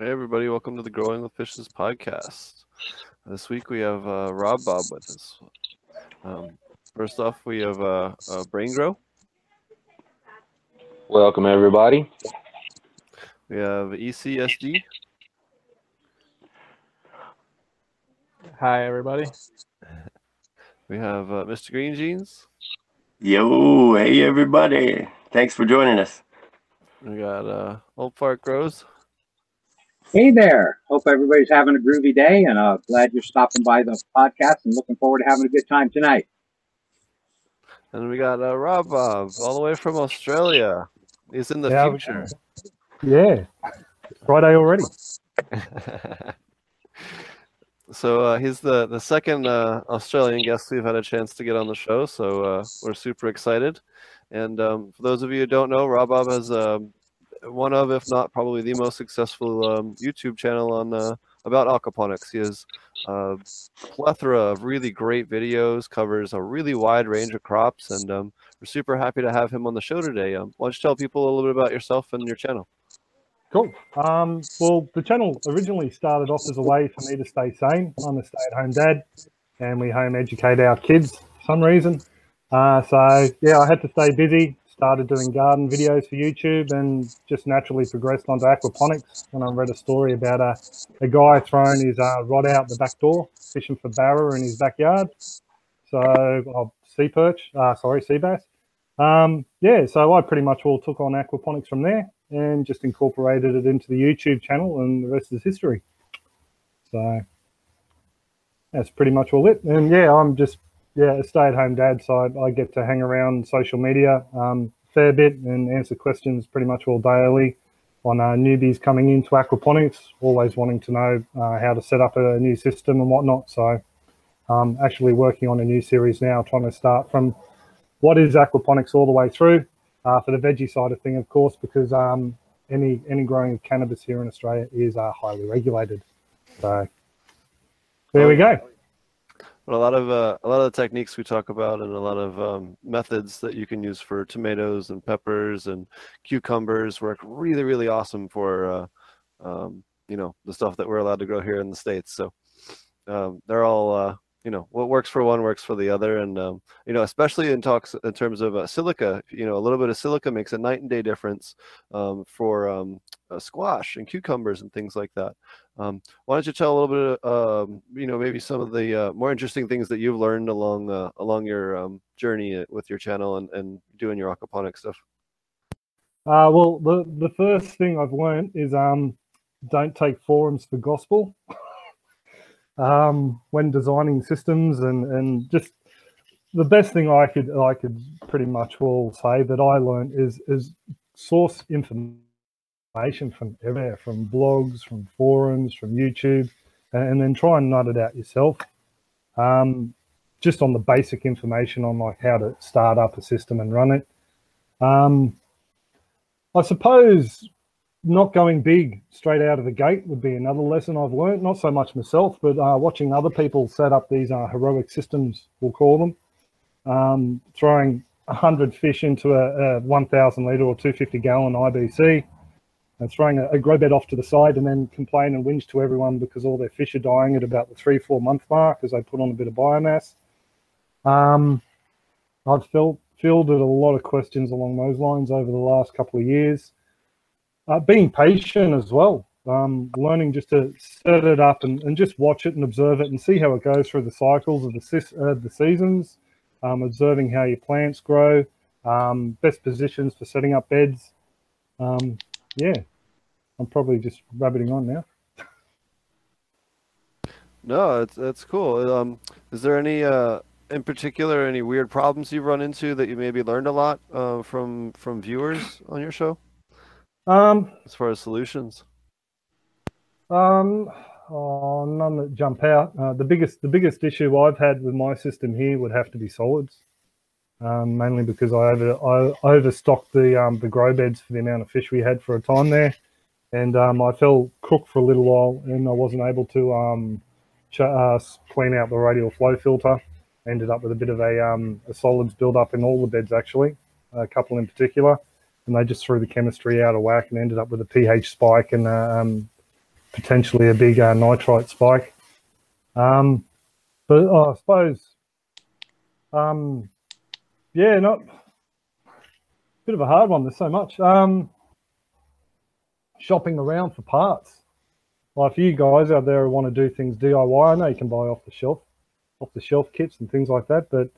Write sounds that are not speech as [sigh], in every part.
Hey, everybody, welcome to the Growing with Fishes podcast. This week we have uh, Rob Bob with us. Um, first off, we have uh, uh, Brain Grow. Welcome, everybody. We have ECSG. Hi, everybody. We have uh, Mr. Green Jeans. Yo, hey everybody. Thanks for joining us. We got uh, Old Park Grows. Hey there. Hope everybody's having a groovy day and uh, glad you're stopping by the podcast and looking forward to having a good time tonight. And we got uh, Rob Bob, all the way from Australia. He's in the Yeah, future. Yeah, Friday already. [laughs] so uh, he's the, the second uh, Australian guest we've had a chance to get on the show. So uh, we're super excited. And um, for those of you who don't know, Rob Bob has um, one of, if not probably the most successful um, YouTube channel on uh, about aquaponics. He has a plethora of really great videos, covers a really wide range of crops, and um, we're super happy to have him on the show today. Um, why don't you tell people a little bit about yourself and your channel? Cool. Um, well, the channel originally started off as a way for me to stay sane. I'm a stay-at-home dad, and we home educate our kids for some reason. Uh, so yeah, I had to stay busy. Started doing garden videos for YouTube, and just naturally progressed onto aquaponics. And I read a story about a, a guy throwing his uh, rod out the back door, fishing for barra in his backyard. So, oh, sea perch, uh, sorry, sea bass. Um, yeah, so I pretty much all took on aquaponics from there and just incorporated it into the YouTube channel, and the rest is history. So that's pretty much all it. And yeah, I'm just yeah a stay-at-home dad, so I, I get to hang around social media um, fair bit and answer questions pretty much all daily on uh, newbies coming into aquaponics, always wanting to know uh, how to set up a new system and whatnot. So I'm actually working on a new series now, trying to start from what is aquaponics all the way through uh, for the veggie side of thing, of course, because um, any any growing of cannabis here in Australia is uh, highly regulated. So there we go. But a lot of uh, a lot of the techniques we talk about, and a lot of um, methods that you can use for tomatoes and peppers and cucumbers work really, really awesome for uh, um, you know the stuff that we're allowed to grow here in the states. So um, they're all uh, you know what works for one works for the other, and um, you know especially in talks in terms of uh, silica. You know a little bit of silica makes a night and day difference um, for um, uh, squash and cucumbers and things like that. Um, why don't you tell a little bit, of, um, you know, maybe some of the uh, more interesting things that you've learned along uh, along your um, journey with your channel and, and doing your aquaponic stuff? Uh, well, the the first thing I've learned is um, don't take forums for gospel [laughs] um, when designing systems, and and just the best thing I could I could pretty much all say that I learned is is source information from everywhere, from blogs, from forums, from YouTube, and, and then try and nut it out yourself. Um, just on the basic information on like how to start up a system and run it. Um, I suppose not going big straight out of the gate would be another lesson I've learned. Not so much myself, but uh, watching other people set up these uh, heroic systems, we'll call them. Um, throwing 100 fish into a, a 1,000 litre or 250 gallon IBC and throwing a, a, grow bed off to the side and then complain and whinge to everyone because all their fish are dying at about the three, four month mark as they put on a bit of biomass. Um, I've felt, fielded a lot of questions along those lines over the last couple of years. Uh, being patient as well, um, learning just to set it up and, and, just watch it and observe it and see how it goes through the cycles of the, uh, the seasons, um, observing how your plants grow, um, best positions for setting up beds. Um, yeah, I'm probably just rabbiting on now. No, it's that's cool. Um, is there any, uh, in particular, any weird problems you've run into that you maybe learned a lot uh, from from viewers on your show? Um, as far as solutions. Um, oh, none that jump out. Uh, the biggest the biggest issue I've had with my system here would have to be solids um, mainly because I over I overstocked the um, the grow beds for the amount of fish we had for a time there, and um, I fell crook for a little while, and I wasn't able to um, uh, clean out the radial flow filter. Ended up with a bit of a, um, a solids build up in all the beds actually, a couple in particular, and they just threw the chemistry out of whack and ended up with a pH spike and uh, um, potentially a big uh, nitrite spike. Um, but oh, I suppose, um, yeah, not a bit of a hard one. There's so much. Um, shopping around for parts. Like for you guys out there who want to do things DIY, I know you can buy off the shelf, off the shelf kits and things like that. But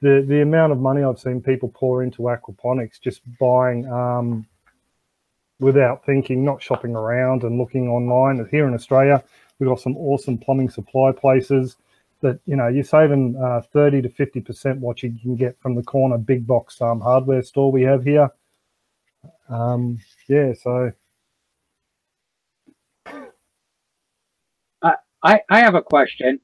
the the amount of money I've seen people pour into aquaponics, just buying um, without thinking, not shopping around and looking online. Here in Australia, we've got some awesome plumbing supply places that you know you're saving uh, 30 to 50 percent what you can get from the corner big box um, hardware store we have here. Um, yeah, so I, I have a question.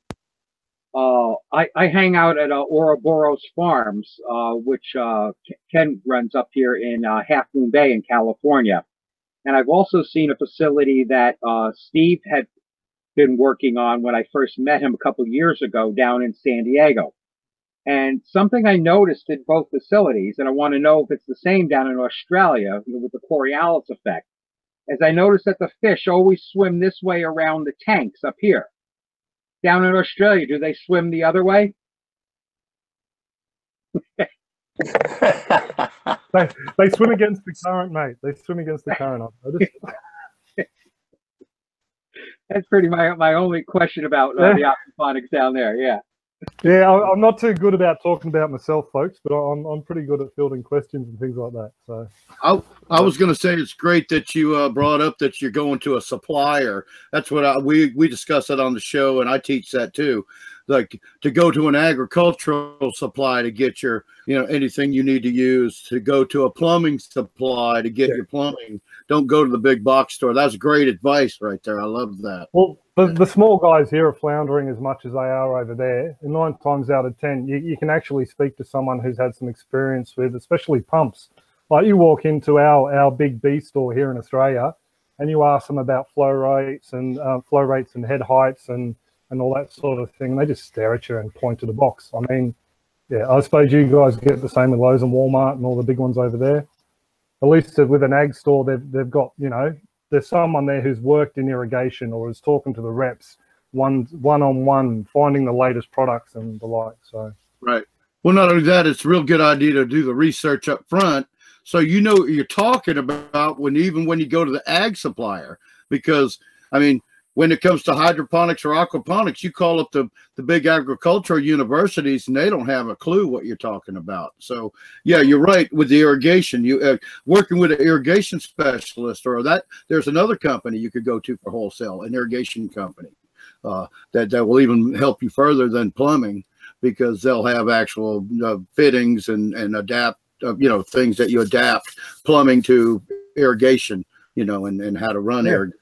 Uh, I, I hang out at uh, Ouroboros Farms, uh, which uh, Ken runs up here in uh, Half Moon Bay in California. And I've also seen a facility that uh, Steve had been working on when I first met him a couple years ago down in San Diego. And something I noticed in both facilities, and I want to know if it's the same down in Australia you know, with the Coriolis effect, is I noticed that the fish always swim this way around the tanks up here. Down in Australia, do they swim the other way? [laughs] they, they swim against the current, mate. They swim against the current. I've noticed. [laughs] That's pretty my my only question about uh, the [laughs] aquaponics down there. Yeah. Yeah, I, I'm not too good about talking about myself, folks, but I'm I'm pretty good at fielding questions and things like that. So I I was going to say it's great that you uh, brought up that you're going to a supplier. That's what I, we we discuss that on the show, and I teach that too. Like to go to an agricultural supply to get your you know anything you need to use. To go to a plumbing supply to get your plumbing. Don't go to the big box store. That's great advice right there. I love that. Well, the, the small guys here are floundering as much as they are over there. And nine times out of ten, you, you can actually speak to someone who's had some experience with, especially pumps. Like you walk into our our big B store here in Australia, and you ask them about flow rates and uh, flow rates and head heights and and all that sort of thing. They just stare at you and point to the box. I mean, yeah, I suppose you guys get the same with Lowe's and Walmart and all the big ones over there. At least with an ag store, they've they've got you know there's someone there who's worked in irrigation or is talking to the reps one one on one, finding the latest products and the like. So Right. Well, not only that, it's a real good idea to do the research up front, so you know what you're talking about when even when you go to the ag supplier. Because I mean, when it comes to hydroponics or aquaponics, you call up the the big agricultural universities, and they don't have a clue what you're talking about. So yeah, you're right with the irrigation. You uh, working with an irrigation specialist, or that there's another company you could go to for wholesale, an irrigation company. Uh, that that will even help you further than plumbing because they'll have actual uh, fittings and and adapt uh, you know things that you adapt plumbing to irrigation you know and, and how to run Yeah. irrigation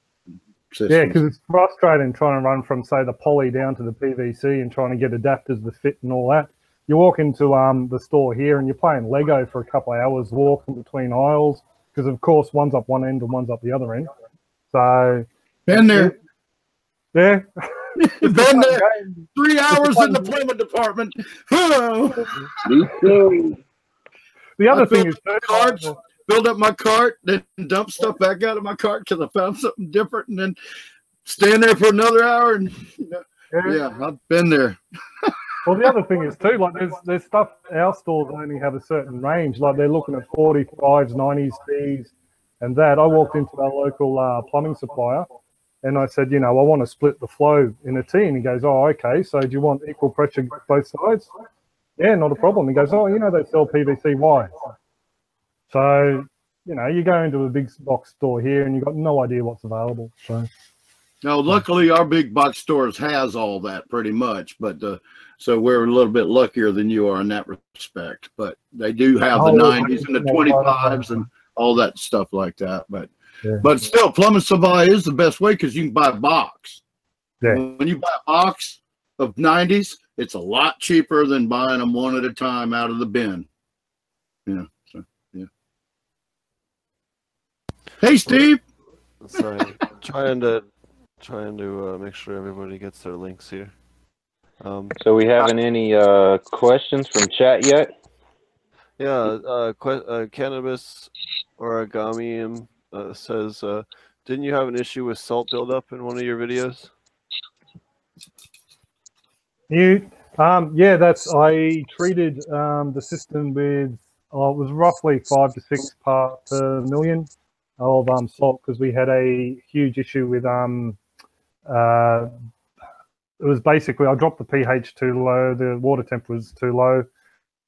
yeah, because it's frustrating trying to run from say the poly down to the PVC and trying to get adapters to fit and all that. You walk into um the store here and you're playing Lego for a couple of hours, walking between aisles because of course one's up one end and one's up the other end. So been there yeah, [laughs] been there three hours in the plumbing department [laughs] Me too. The other I thing is too, carts. like, filled up my cart then dump stuff back out of my cart because i found something different and then stand there for another hour and you know, yeah. yeah i've been there Well, the other thing is too, like there's there's stuff our stores only have a certain range. Like they're looking at 45s, 90s, Ds, and that. I walked into our local uh, plumbing supplier, and I said, you know, I want to split the flow in a T, and he goes, oh, okay. So do you want equal pressure both sides? Yeah, not a problem. He goes, oh, you know, they sell PVC wires. So you know, you go into a big box store here, and you've got no idea what's available. So Now, luckily, our big box stores has all that pretty much, but uh, so we're a little bit luckier than you are in that respect. But they do have the Oh, 90s and the 25s and all that stuff like that. But Yeah. but still, plumbing supply is the best way because you can buy a box. Yeah. When you buy a box of 90s, it's a lot cheaper than buying them one at a time out of the bin. Yeah. Hey, Steve. Sorry, trying to trying to uh, make sure everybody gets their links here. Um, So we haven't any uh, questions from chat yet? yeah, uh, que- uh, cannabis origami uh, says, uh, Didn't you have an issue with salt buildup in one of your videos? You, um, yeah, that's I treated um, the system with oh, it was roughly five to six part per million of um, salt because we had a huge issue with um, uh, it was basically I dropped the pH too low, the water temp was too low,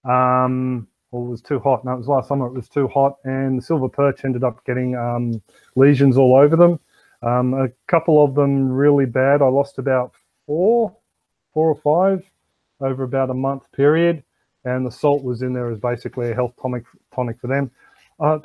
um, or was too hot. No, it was last summer. It was too hot, and the silver perch ended up getting um, lesions all over them. Um, a couple of them really bad. I lost about four, four or five over about a month period, and the salt was in there as basically a health tonic tonic for them. Uh,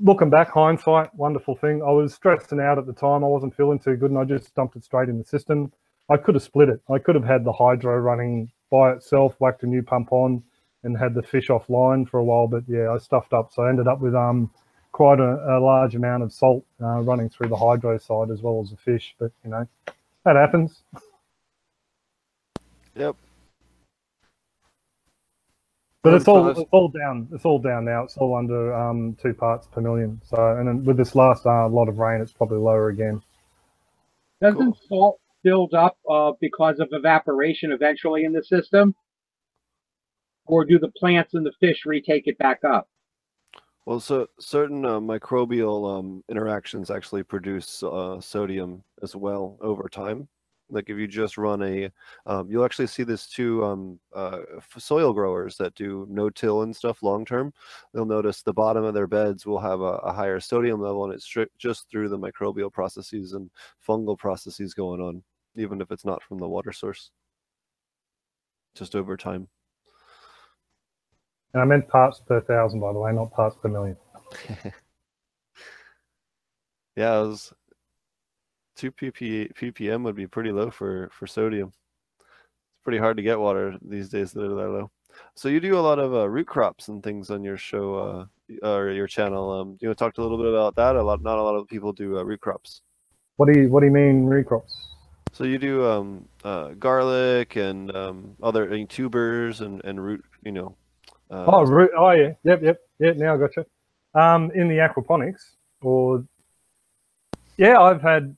looking back, hindsight, wonderful thing. I was stressing out at the time. I wasn't feeling too good, and I just dumped it straight in the system. I could have split it. I could have had the hydro running by itself, whacked a new pump on, and had the fish offline for a while. But yeah, I stuffed up, so I ended up with um quite a, a large amount of salt uh, running through the hydro side as well as the fish. But you know, that happens. Yep. But it's all it's all down. It's all down now. It's all under um, two parts per million. So, and then with this last uh, lot of rain, it's probably lower again. Doesn't salt build up uh, because of evaporation eventually in the system? Or do the plants and the fish retake it back up? Well, so certain uh, microbial um, interactions actually produce uh, sodium as well over time. Like if you just run a, um, you'll actually see this too. Um, uh, soil growers that do no-till and stuff long term, they'll notice the bottom of their beds will have a, a higher sodium level, and it's just through the microbial processes and fungal processes going on, even if it's not from the water source. Just over time. And I meant parts per thousand, by the way, not parts per million. [laughs] Yeah, it was two pp ppm would be pretty low for for sodium. It's pretty hard to get water these days that are that low. So you do a lot of uh, root crops and things on your show uh, or your channel. Um, you want to talk a little bit about that? A lot, not a lot of people do uh, root crops. What do you What do you mean recrops? So you do um, uh, garlic and um, other mean, tubers and and root. You know. Uh, Oh, root. Oh, yeah. Yep, yep. Yeah. Now I gotcha. Um, in the aquaponics, or yeah, I've had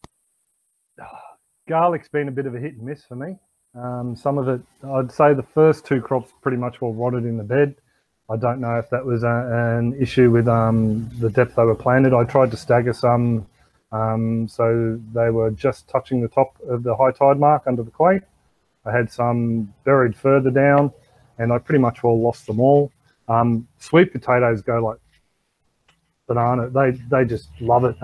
garlic's been a bit of a hit and miss for me. Um, some of it, I'd say, the first two crops pretty much were rotted in the bed. I don't know if that was a, an issue with um, the depth they were planted. I tried to stagger some, um, so they were just touching the top of the high tide mark under the quay. I had some buried further down, and I pretty much all lost them all. Um, sweet potatoes go like banana. They they just love it.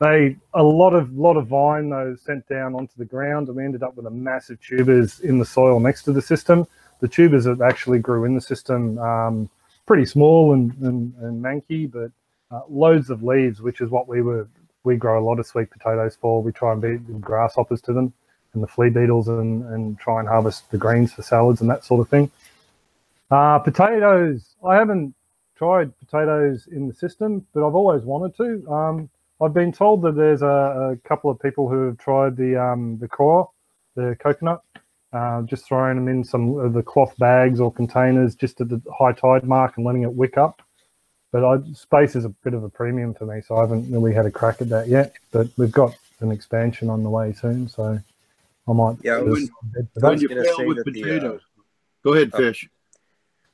They a lot of lot of vine those sent down onto the ground, and we ended up with a massive tubers in the soil next to the system. The tubers that actually grew in the system, um, pretty small and and, and manky, but uh, loads of leaves, which is what we were. We grow a lot of sweet potatoes for. We try and beat grasshoppers to them, and the flea beetles, and and try and harvest the greens for salads and that sort of thing. Uh, potatoes. I haven't tried potatoes in the system, but I've always wanted to. Um, I've been told that there's a, a couple of people who have tried the um, the coir, the coconut, uh, just throwing them in some of the cloth bags or containers just at the high tide mark and letting it wick up. But I, space is a bit of a premium for me, so I haven't really had a crack at that yet. But we've got an expansion on the way soon, so I might. Yeah, when- When that. you gonna say with that the, uh, potatoes. Go ahead, uh, fish.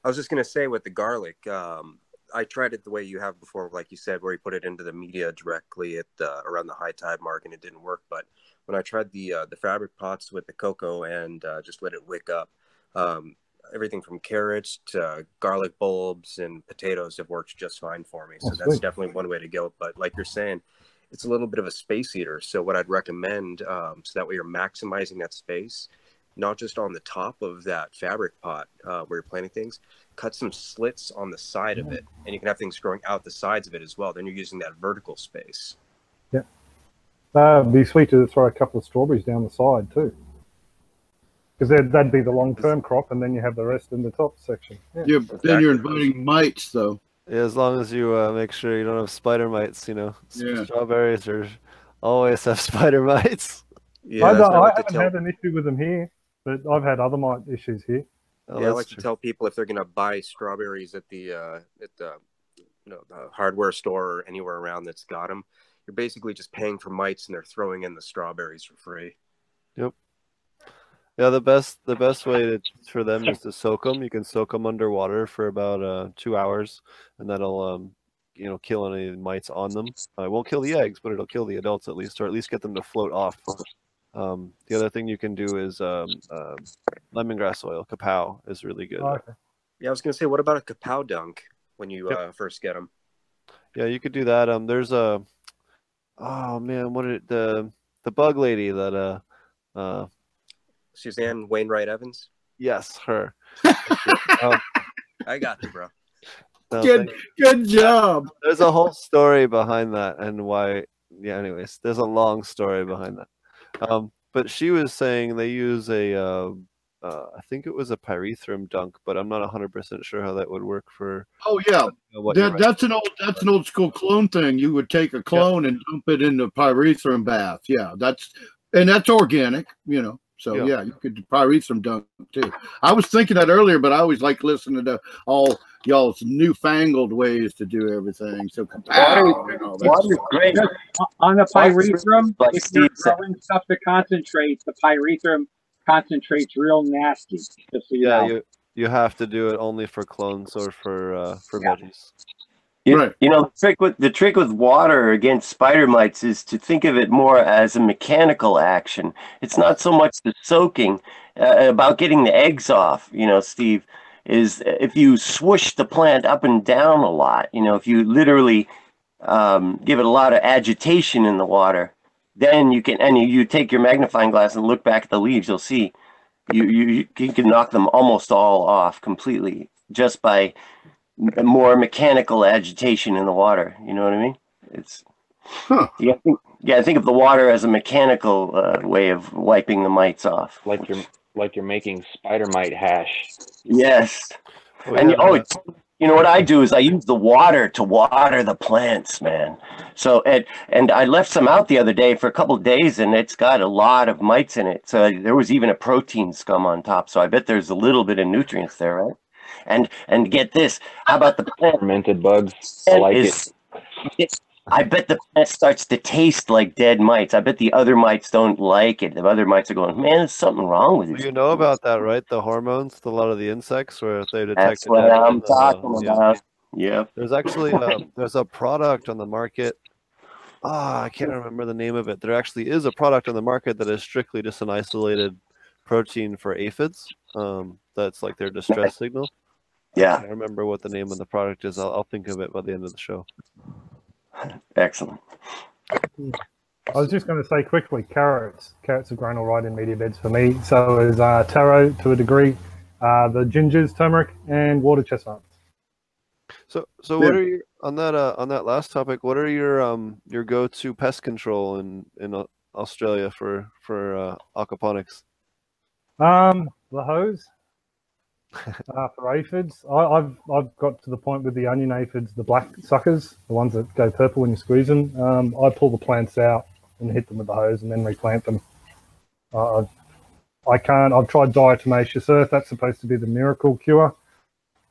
I was just gonna say with the garlic, um, I tried it the way you have before, like you said, where you put it into the media directly at uh, around the high tide mark, and it didn't work. But when I tried the uh, the fabric pots with the cocoa and uh, just let it wick up, um, everything from carrots to garlic bulbs and potatoes have worked just fine for me. So Oh, that's definitely one way to go. But like you're saying, it's a little bit of a space eater. So what I'd recommend, um, so that way you're maximizing that space, not just on the top of that fabric pot uh, where you're planting things, cut some slits on the side of it, and you can have things growing out the sides of it as well. Then you're using that vertical space. Yeah. Uh, it'd be sweet to throw a couple of strawberries down the side too, because that'd, that'd be the long-term crop, and then you have the rest in the top section. Yeah. You're, Then you're inviting mites, though. Yeah, as long as you uh, make sure you don't have spider mites, you know. Yeah. Strawberries are always have [laughs] spider mites. Yeah, I, don't, I I like to haven't tell. had an issue with them here, but I've had other mite issues here. Oh, yeah, I that's like to tell people if they're gonna buy strawberries at the uh, at the you know the hardware store or anywhere around that's got them, you're basically just paying for mites and they're throwing in the strawberries for free. Yep. Yeah, the best the best way to, for them is to soak them. You can soak them underwater for about uh, two hours, and that'll um, you know kill any mites on them. Uh, it won't kill the eggs, but it'll kill the adults at least, or at least get them to float off. Um, the other thing you can do is um, uh, lemongrass oil. Kapow is really good. Okay. Yeah, I was gonna say, what about a kapow dunk when you Yep. uh, first get them? Yeah, you could do that. Um, there's a oh man, what did the the bug lady that uh uh Suzanne Wainwright Evans. yes her. [laughs] um, I got you, bro. no, Good, good job. there's a whole story behind that and why yeah anyways there's a long story behind that um but she was saying they use a uh, uh i think it was a pyrethrum dunk but i'm not 100% sure how that would work for Oh yeah, that, that's an old that's an old school clone thing. You would take a clone and dump it in the pyrethrum bath. Yeah, that's and that's organic. You know, so Yeah. yeah, you could do pyrethrum dunk too. I was thinking that earlier, but I always like listening to all y'all's newfangled ways to do everything. So kapow and all that Water's stuff. great. On the pyrethrum, Like if you're growing stuff to concentrate, the pyrethrum concentrates real nasty. Just so you yeah know. you you have to do it only for clones or for uh for Yeah. veggies You, Right. you know, the trick with the trick with water against spider mites is to think of it more as a mechanical action. It's not so much the soaking uh, about getting the eggs off. You know, Steve, is if you swoosh the plant up and down a lot. You know, if you literally um, give it a lot of agitation in the water, then you can and you, you take your magnifying glass and look back at the leaves. You'll see you you you can knock them almost all off completely just by more mechanical agitation in the water. You know what I mean? It's Huh. yeah, think, yeah. Think of the water as a mechanical uh, way of wiping the mites off. Like you're like you're making spider mite hash. Yes, oh, and yeah, oh, uh, it's- you know what I do is I use the water to water the plants, man. So and and I left some out the other day for a couple of days, and it's got a lot of mites in it. So there was even a protein scum on top. So I bet there's a little bit of nutrients there, right? And and get this, how about the plant? Fermented bugs. I like it. is, it- I bet the plant starts to taste like dead mites. I bet the other mites don't like it. The other mites are going, man, there's something wrong with Well, this. you know about that right the hormones a lot of the insects where if they detect That's what dead I'm one, uh, talking yeah. about. Yep. There's actually a, there's a product on the market. Ah, I can't remember the name of it. There actually is a product on the market that is strictly just an isolated protein for aphids. Um, that's like their distress signal. I Yeah. can't remember what the name of the product is. I'll, I'll think of it by the end of the show. Excellent. I was just going to say quickly, carrots. Carrots have grown all right in media beds for me. So is uh, taro to a degree, uh, the gingers, turmeric, and water chestnuts. So, so what are your on that uh, on that last topic? What are your um your go to pest control in in Australia for for uh, aquaponics? Um, the hose uh, for aphids. I, I've I've got to the point with the onion aphids, the black suckers, the ones that go purple when you squeeze them. Um, I pull the plants out and hit them with the hose and then replant them. Uh, I've, I can't. I've tried diatomaceous earth. That's supposed to be the miracle cure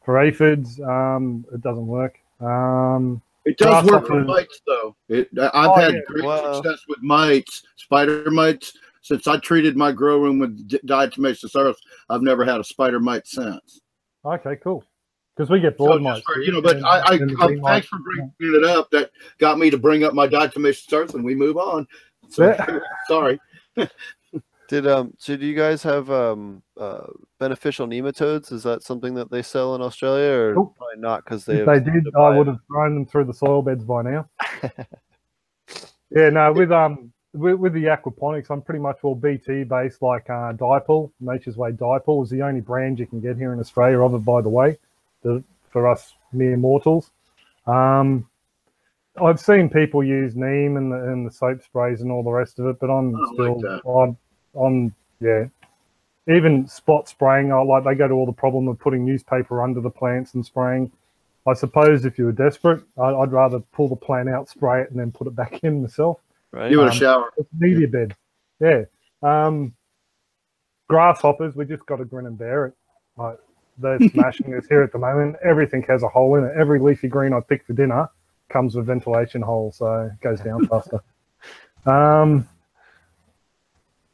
for aphids. Um, it doesn't work. Um, It does work for mites, though. It, I've Oh, had yeah. great Wow. success with mites, spider mites. Since I treated my grow room with di- diatomaceous earth, I've never had a spider mite since. okay, cool. Because we get So broad mites. for- you know, but and- I, I, I thanks for bringing it up. That got me to bring up my diatomaceous earth, and we move on. So, Yeah. [laughs] sorry. [laughs] [laughs] Did um so do you guys have um uh beneficial nematodes? Is that something that they sell in Australia or Nope. probably not because they If they did, I would have thrown them through the soil beds by now. yeah, no, with um with, with the aquaponics, I'm pretty much all BT based, like uh, Dipel, Nature's Way Dipel is the only brand you can get here in Australia of it, by the way, the, for us mere mortals. Um, I've seen people use neem and the, and the soap sprays and all the rest of it, but I'm still, like. I'm, I'm, yeah. Even spot spraying, I like they go to all the problem of putting newspaper under the plants and spraying. I suppose if you were desperate, I'd, I'd rather pull the plant out, spray it, and then put it back in myself. Right? Give it a Um, shower. It's a media bed. Yeah. Um, grasshoppers, we just got to grin and bear it. Like they're [laughs] smashing us here at the moment. Everything has a hole in it. Every leafy green I pick for dinner comes with ventilation hole, so it goes down [laughs] faster. Um,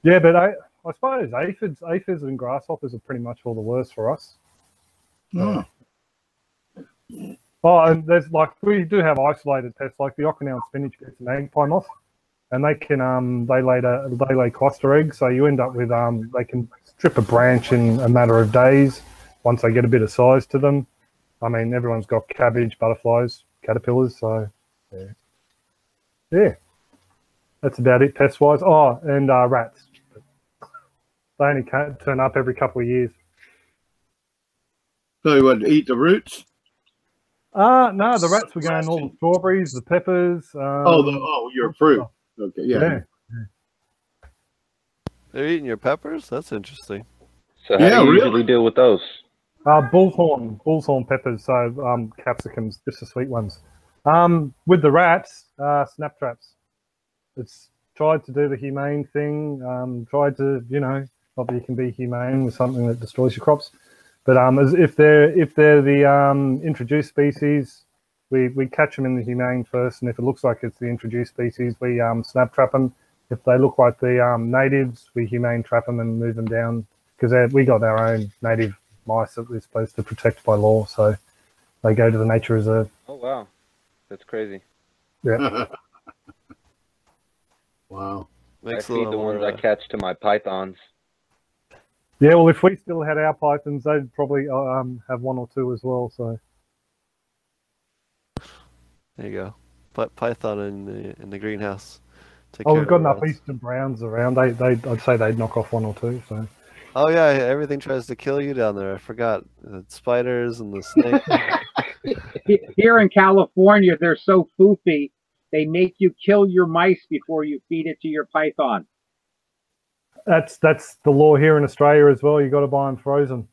yeah, but I, I suppose aphids, aphids and grasshoppers are pretty much all the worst for us. Oh. Oh, and there's like we do have isolated pests, like the Okinawan spinach gets an egg pie moth, and they can um they lay the, they lay cluster eggs, so you end up with um they can strip a branch in a matter of days once they get a bit of size to them. I mean, everyone's got cabbage, butterflies, caterpillars, so yeah, yeah, that's about it pest wise. Oh, and uh, rats, they only ca- turn up every couple of years. So you would eat the roots? Uh no, the rats were going all the strawberries, the peppers. Um, oh, the, oh, your fruit. Okay, yeah. yeah. They're eating your peppers. That's interesting. So how Yeah, do you really? usually deal with those? Uh, bullhorn, bullhorn peppers, so um, capsicums, just the sweet ones. Um, with the rats, uh, snap traps. It's tried to do the humane thing. Um, tried to, you know, not that you can be humane with something that destroys your crops, but um, as if they're if they're the um, introduced species, we we catch them in the humane first, and if it looks like it's the introduced species, we um, snap trap them. If they look like the um, natives, we humane trap them and move them down because we got our own native mice that we're supposed to protect by law, so they go to the nature reserve. Oh wow, that's crazy. Yeah. [laughs] wow. Makes I a feed the ones I uh, catch to my pythons. Yeah, well, if we still had our pythons, they'd probably uh, um, have one or two as well. So There you go. Py- Python in the in the greenhouse. Take oh, we've got enough rats. eastern browns around. They, they, I'd say they'd knock off one or two. So Oh yeah, everything tries to kill you down there. I forgot the spiders and the snake. [laughs] Here in California, they're so foofy, they make you kill your mice before you feed it to your python. that's that's the law here in Australia as well. You got to buy them frozen.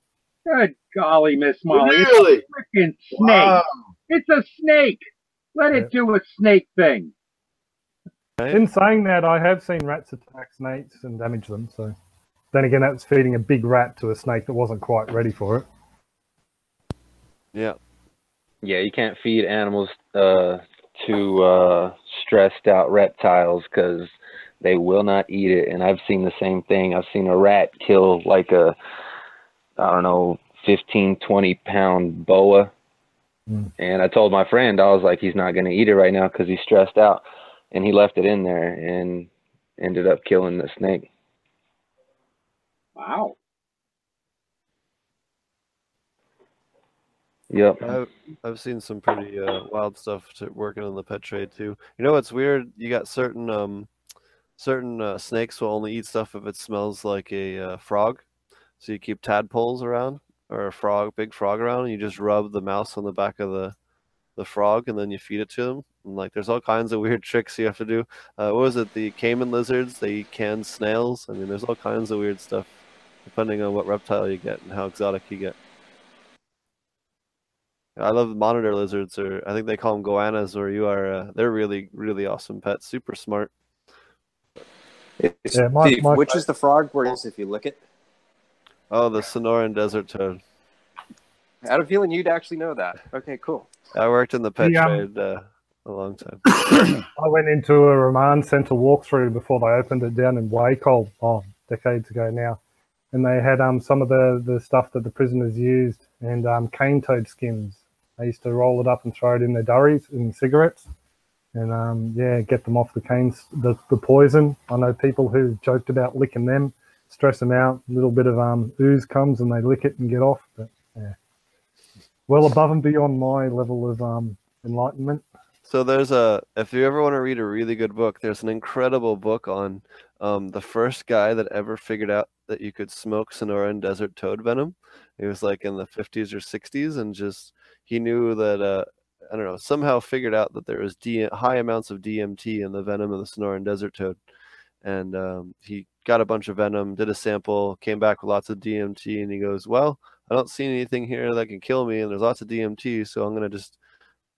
Good golly, Miss Molly. Really? It's a freaking snake. Wow. It's a snake. Let it do a snake thing. In saying that, I have seen rats attack snakes and damage them. So then again, that's feeding a big rat to a snake that wasn't quite ready for it. yeah. Yeah, you can't feed animals uh, to uh, stressed out reptiles because they will not eat it. And I've seen the same thing. I've seen a rat kill like a, I don't know, 15, 20 pound boa. Mm. And I told my friend, I was like, he's not going to eat it right now because he's stressed out. And he left it in there and ended up killing the snake. Wow. Yep. I've I've seen some pretty uh, wild stuff to working in the pet trade too. You know what's weird? You got certain um certain uh, snakes will only eat stuff if it smells like a uh, frog. So you keep tadpoles around or a frog, big frog around, and you just rub the mouse on the back of the the frog, and then you feed it to them. And like, there's all kinds of [laughs] weird tricks you have to do. Uh, what was it? The caiman lizards? They eat canned snails. I mean, there's all kinds of weird stuff depending on what reptile you get and how exotic you get. I love monitor lizards, or I think they call them goannas, or you are. Uh, they're really, really awesome pets. Super smart. Yeah, my- Steve, my- which is the frog where if you lick it? Oh, the Sonoran desert toad. I had a feeling you'd actually know that. Okay, cool. I worked in the pet The, um, trade uh, a long time. [coughs] I went into a remand centre walkthrough before they opened it down in Wacol, oh, decades ago now. And they had um some of the, the stuff that the prisoners used and um, cane toad skins. They used to roll it up and throw it in their durries and cigarettes. And um, yeah, get them off the canes, the, the poison. I know people who joked about licking them, stress them out. A little bit of um, ooze comes and they lick it and get off. But yeah, well above and beyond my level of um, enlightenment. So there's a if you ever want to read a really good book, there's an incredible book on um, the first guy that ever figured out that you could smoke Sonoran desert toad venom. It was like in the 50s or 60s, and just he knew that uh, I don't know somehow figured out that there was D- high amounts of DMT in the venom of the Sonoran desert toad, and um, he got a bunch of venom, did a sample, came back with lots of DMT, and he goes, "Well, I don't see anything here that can kill me, and there's lots of DMT, so I'm gonna just."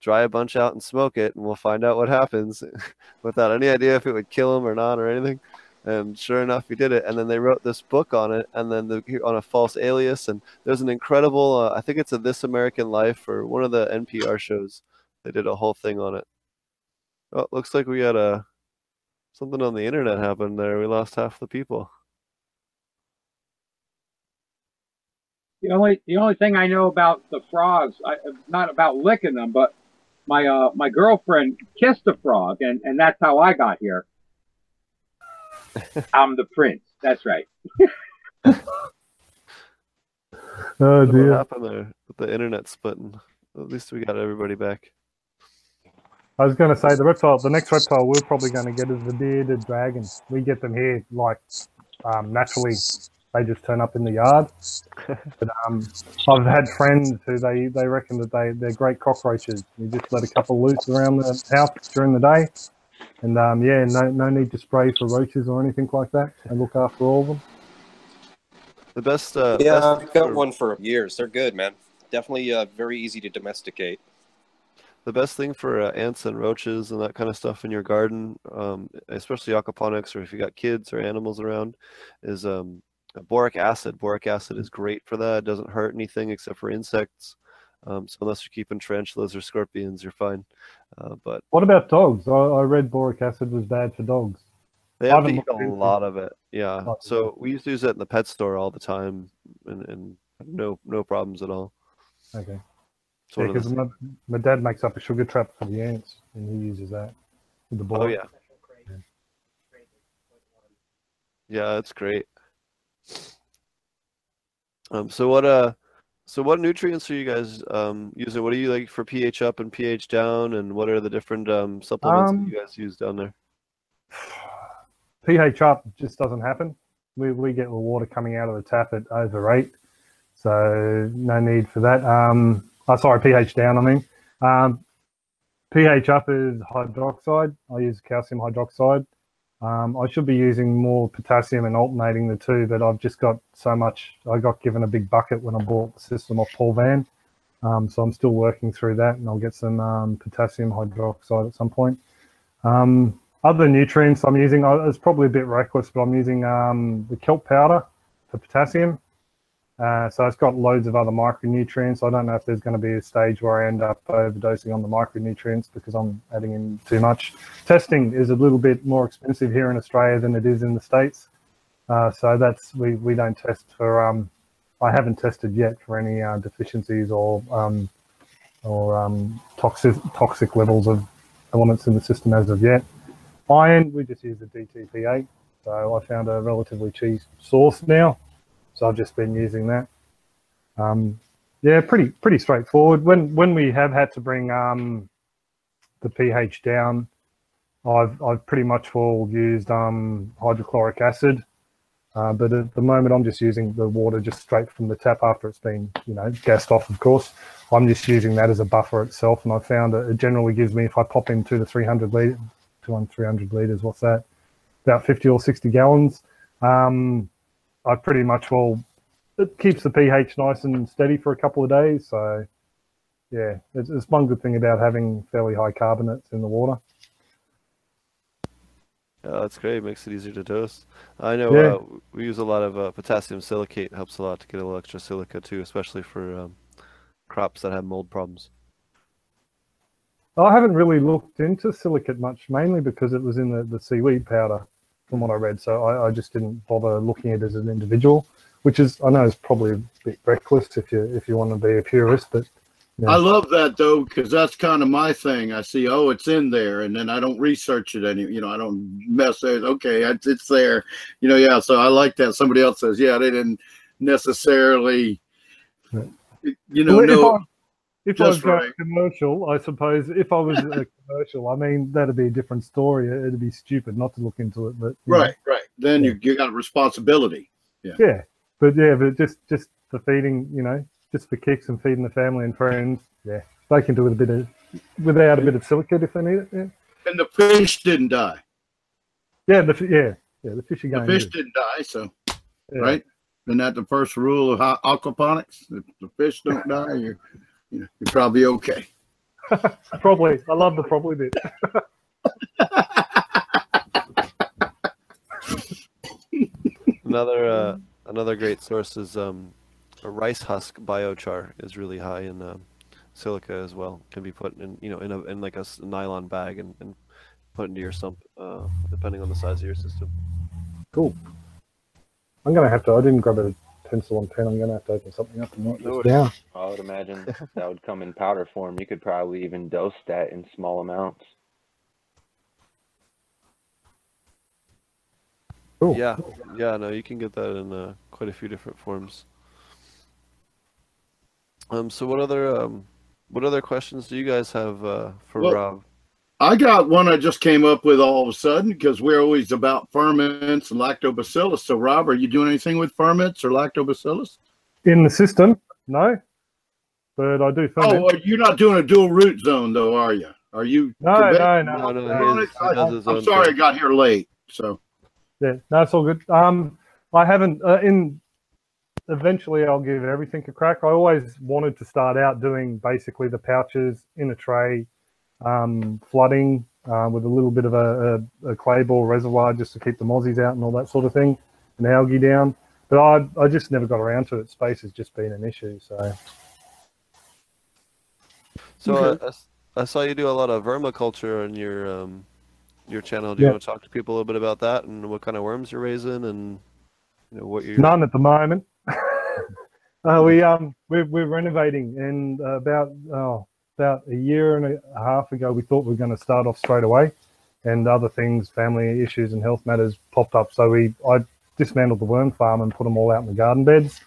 dry a bunch out and smoke it, and we'll find out what happens [laughs] without any idea if it would kill him or not or anything. And sure enough, he did it. And then they wrote this book on it, and then the, on a false alias. And there's an incredible, uh, I think it's a This American Life or one of the NPR shows. They did a whole thing on it. Oh, looks like we had a something on the internet happened there. We lost half the people. The only the only thing I know about the frogs, I, not about licking them, but my uh my girlfriend kissed a frog, and and that's how I got here. [laughs] I'm the prince. That's right. [laughs] Oh What happened there with the internet splitting? At least we got everybody back. I was going to say the reptile, the next reptile we're probably going to get is the bearded dragon. We get them here like um, naturally. They just turn up in the yard. [laughs] But um, I've had friends who they, they reckon that they they're great cockroaches. You just let a couple loose around the house during the day, and um, yeah, no no need to spray for roaches or anything like that. They look after all of them. The best. Uh, Yeah, best I've got for- one for years. They're good, man. Definitely uh, very easy to domesticate. The best thing for uh, ants and roaches and that kind of stuff in your garden, um, especially aquaponics or if you got kids or animals around, is um, boric acid. Boric acid is great for that. It doesn't hurt anything except for insects. Um, so unless you're keeping tarantulas or scorpions, you're fine. Uh, but What about dogs? I, I read boric acid was bad for dogs. they have to eat a lot of it. Yeah. Oh, So we used to use it in the pet store all the time, and, and no no problems at all. Okay. One of because my, my dad makes up a sugar trap for the ants, and he uses that with the ball. oh yeah. Yeah, that's great. Um, so what uh, so what nutrients are you guys um using? What do you like for pH up and pH down, and what are the different um supplements Um, that you guys use down there? [sighs] pH up just doesn't happen. We, we get the water coming out of the tap at over eight, so no need for that. Um, oh, sorry, pH down. I mean, um, pH up is hydroxide. I use calcium hydroxide. Um, I should be using more potassium and alternating the two, but I've just got so much. I got given a big bucket when I bought the system off Paul Van, um, so I'm still working through that, and I'll get some um, potassium hydroxide at some point. Um, other nutrients I'm using, it's probably a bit reckless, but I'm using um, the kelp powder for potassium. Uh, so it's got loads of other micronutrients. I don't know if there's going to be a stage where I end up overdosing on the micronutrients because I'm adding in too much. Testing is a little bit more expensive here in Australia than it is in the States. Uh, so that's, we, we don't test for, um, I haven't tested yet for any uh, deficiencies or, um, or um, toxic, toxic levels of elements in the system as of yet. Iron, we just use the DTPA. So I found a relatively cheap source now. So I've just been using that. Um, yeah, pretty pretty straightforward. When when we have had to bring um, the pH down, I've I've pretty much all used um, hydrochloric acid. Uh, but at the moment, I'm just using the water just straight from the tap after it's been, you know, gassed off, of course. I'm just using that as a buffer itself, and I found that it generally gives me, if I pop in two to 300 litre, 200, 300 litres, what's that? About 50 or 60 gallons. Um, I pretty much will, it keeps the pH nice and steady for a couple of days. So, yeah, it's, it's one good thing about having fairly high carbonates in the water. Yeah, that's great. Makes it easier to dose. I know Yeah. uh, we use a lot of uh, potassium silicate. Helps a lot to get a little extra silica too, especially for um, crops that have mold problems. I haven't really looked into silicate much, mainly because it was in the, the seaweed powder, from what I read. So I, I just didn't bother looking at it as an individual, which is I know is probably a bit reckless if you if you want to be a purist, but I love that though, because that's kind of my thing. I see, oh, it's in there, and then I don't research it any. You know, I don't mess it. Okay, it's, it's there. You know, yeah. So I like that. Somebody else says, yeah, they didn't necessarily. Right. You know, Well, no. If I was just going right. commercial, I suppose if I was a [laughs] commercial, I mean that'd be a different story. It'd be stupid not to look into it, but you know, Right, right. Then you you got a responsibility. yeah, Yeah, but yeah, but just just for feeding, you know, just for kicks and feeding the family and friends, yeah, they can do with a bit of without a bit of silicate if they need it. Yeah, And the fish didn't die. yeah, the yeah, yeah, the fish are The fish good. didn't die. So Yeah. right. Isn't that the first rule of aquaponics? If the fish don't die, you're you you're probably okay. [laughs] Probably, I love the probably bit. [laughs] Another uh, another great source is um, a rice husk biochar is really high in um, silica as well can be put in you know in a in like a nylon bag and, and put into your sump uh, depending on the size of your system. Cool. I'm gonna have to. I didn't grab a pencil and pen. I'm gonna have to open something up and write this it. down. I would imagine that would come in powder form. You could probably even dose that in small amounts. Cool. Yeah, yeah, no, you can get that in uh, quite a few different forms. Um, so what other um, what other questions do you guys have uh, for Well- Rob? I got one I just came up with all of a sudden because we're always about ferments and lactobacillus. So, Rob, are you doing anything with ferments or lactobacillus? In the system, no, but I do ferment. Oh, well, you're not doing a dual root zone, though, are you? Are you? no, no, no, his I'm sorry I got here late. So, Yeah, no, it's all good. Um, I haven't uh, in. Eventually, I'll give everything a crack. I always wanted to start out doing basically the pouches in a tray, um, flooding uh, with a little bit of a, a, a clay ball reservoir just to keep the mozzies out and all that sort of thing, and algae down. But I, I just never got around to it. Space has just been an issue. So So Okay. I s- I saw you do a lot of vermiculture on your um, your channel. Do you Yeah. want to talk to people a little bit about that and what kind of worms you're raising and you know what you're none at the moment. [laughs] uh, we um we're, we're renovating, and uh, about oh, about a year and a half ago, we thought we were going to start off straight away, and other things, family issues and health matters popped up. So we I dismantled the worm farm and put them all out in the garden beds.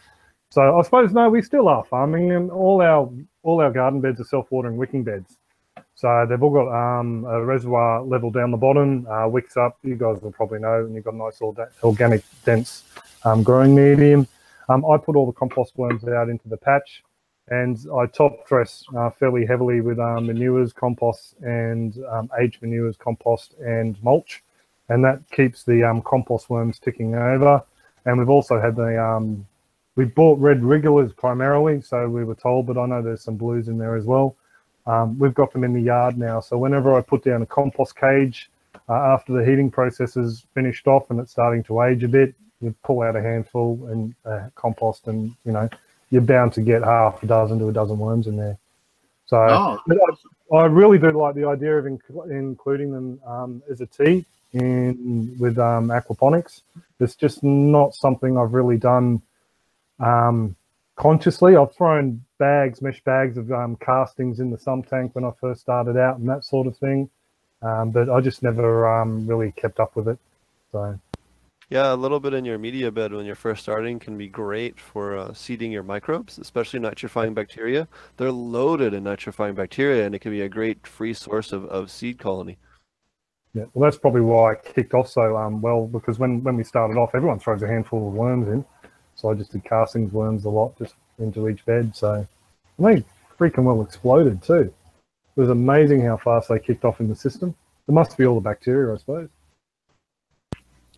So I suppose no, we still are farming, and all our all our garden beds are self-watering wicking beds. So they've all got um, a reservoir level down the bottom, uh, wicks up. You guys will probably know, and you've got a nice orga- organic, dense um, growing medium. Um, I put all the compost worms out into the patch, and I top dress uh, fairly heavily with um, manures, compost, and um, aged manures, compost, and mulch, and that keeps the um, compost worms ticking over. And we've also had the um, we bought red regulars primarily, so we were told, but I know there's some blues in there as well. Um, we've got them in the yard now, so whenever I put down a compost cage uh, after the heating process is finished off and it's starting to age a bit, you pull out a handful and uh, compost, and you know you're bound to get half a dozen to a dozen worms in there. So oh, I, I really do like the idea of inc- including them um, as a tea in with um, aquaponics. It's just not something I've really done um, consciously. I've thrown bags, mesh bags of um, castings in the sump tank when I first started out and that sort of thing, um, but I just never um, really kept up with it. So Yeah, a little bit in your media bed when you're first starting can be great for uh, seeding your microbes, especially nitrifying bacteria. They're loaded in nitrifying bacteria, and it can be a great free source of, of seed colony. Yeah, well, that's probably why I kicked off so um, well because when, when we started off, everyone throws a handful of worms in. So I just did castings, worms a lot, just into each bed. So they freaking well exploded too. It was amazing how fast they kicked off in the system. It must be all the bacteria, I suppose.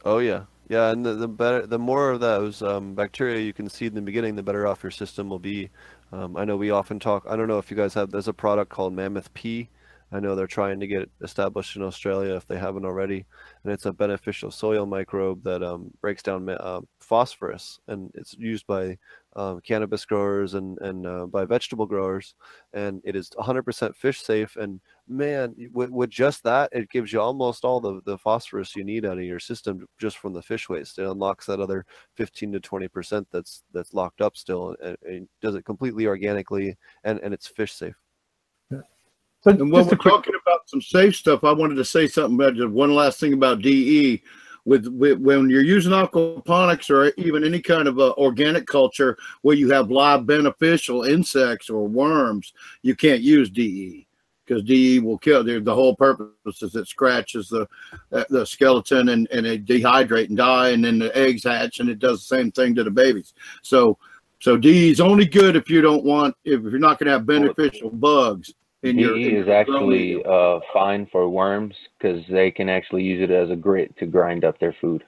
Oh yeah, yeah, and the, the better, the more of those um, bacteria you can seed in the beginning, the better off your system will be. Um, I know we often talk. I don't know if you guys have. There's a product called Mammoth P. I know they're trying to get it established in Australia if they haven't already, and it's a beneficial soil microbe that um, breaks down uh, phosphorus, and it's used by um, cannabis growers and and uh, by vegetable growers, and it is 100% fish safe. And man, with, with just that, it gives you almost all the, the phosphorus you need out of your system just from the fish waste. It unlocks that other 15 to 20% that's that's locked up still, and, and does it completely organically, and and it's fish safe. So And when just we're quick, talking about some safe stuff, I wanted to say something about just one last thing about DE. With, with when you're using aquaponics or even any kind of uh, organic culture where you have live beneficial insects or worms, you can't use DE because DE will kill. The, the whole purpose is it scratches the uh, the skeleton and and it dehydrate and die, and then the eggs hatch, and it does the same thing to the babies. So so DE is only good if you don't want if you're not going to have beneficial bugs in your. DE in is your actually uh, fine for worms because they can actually use it as a grit to grind up their food.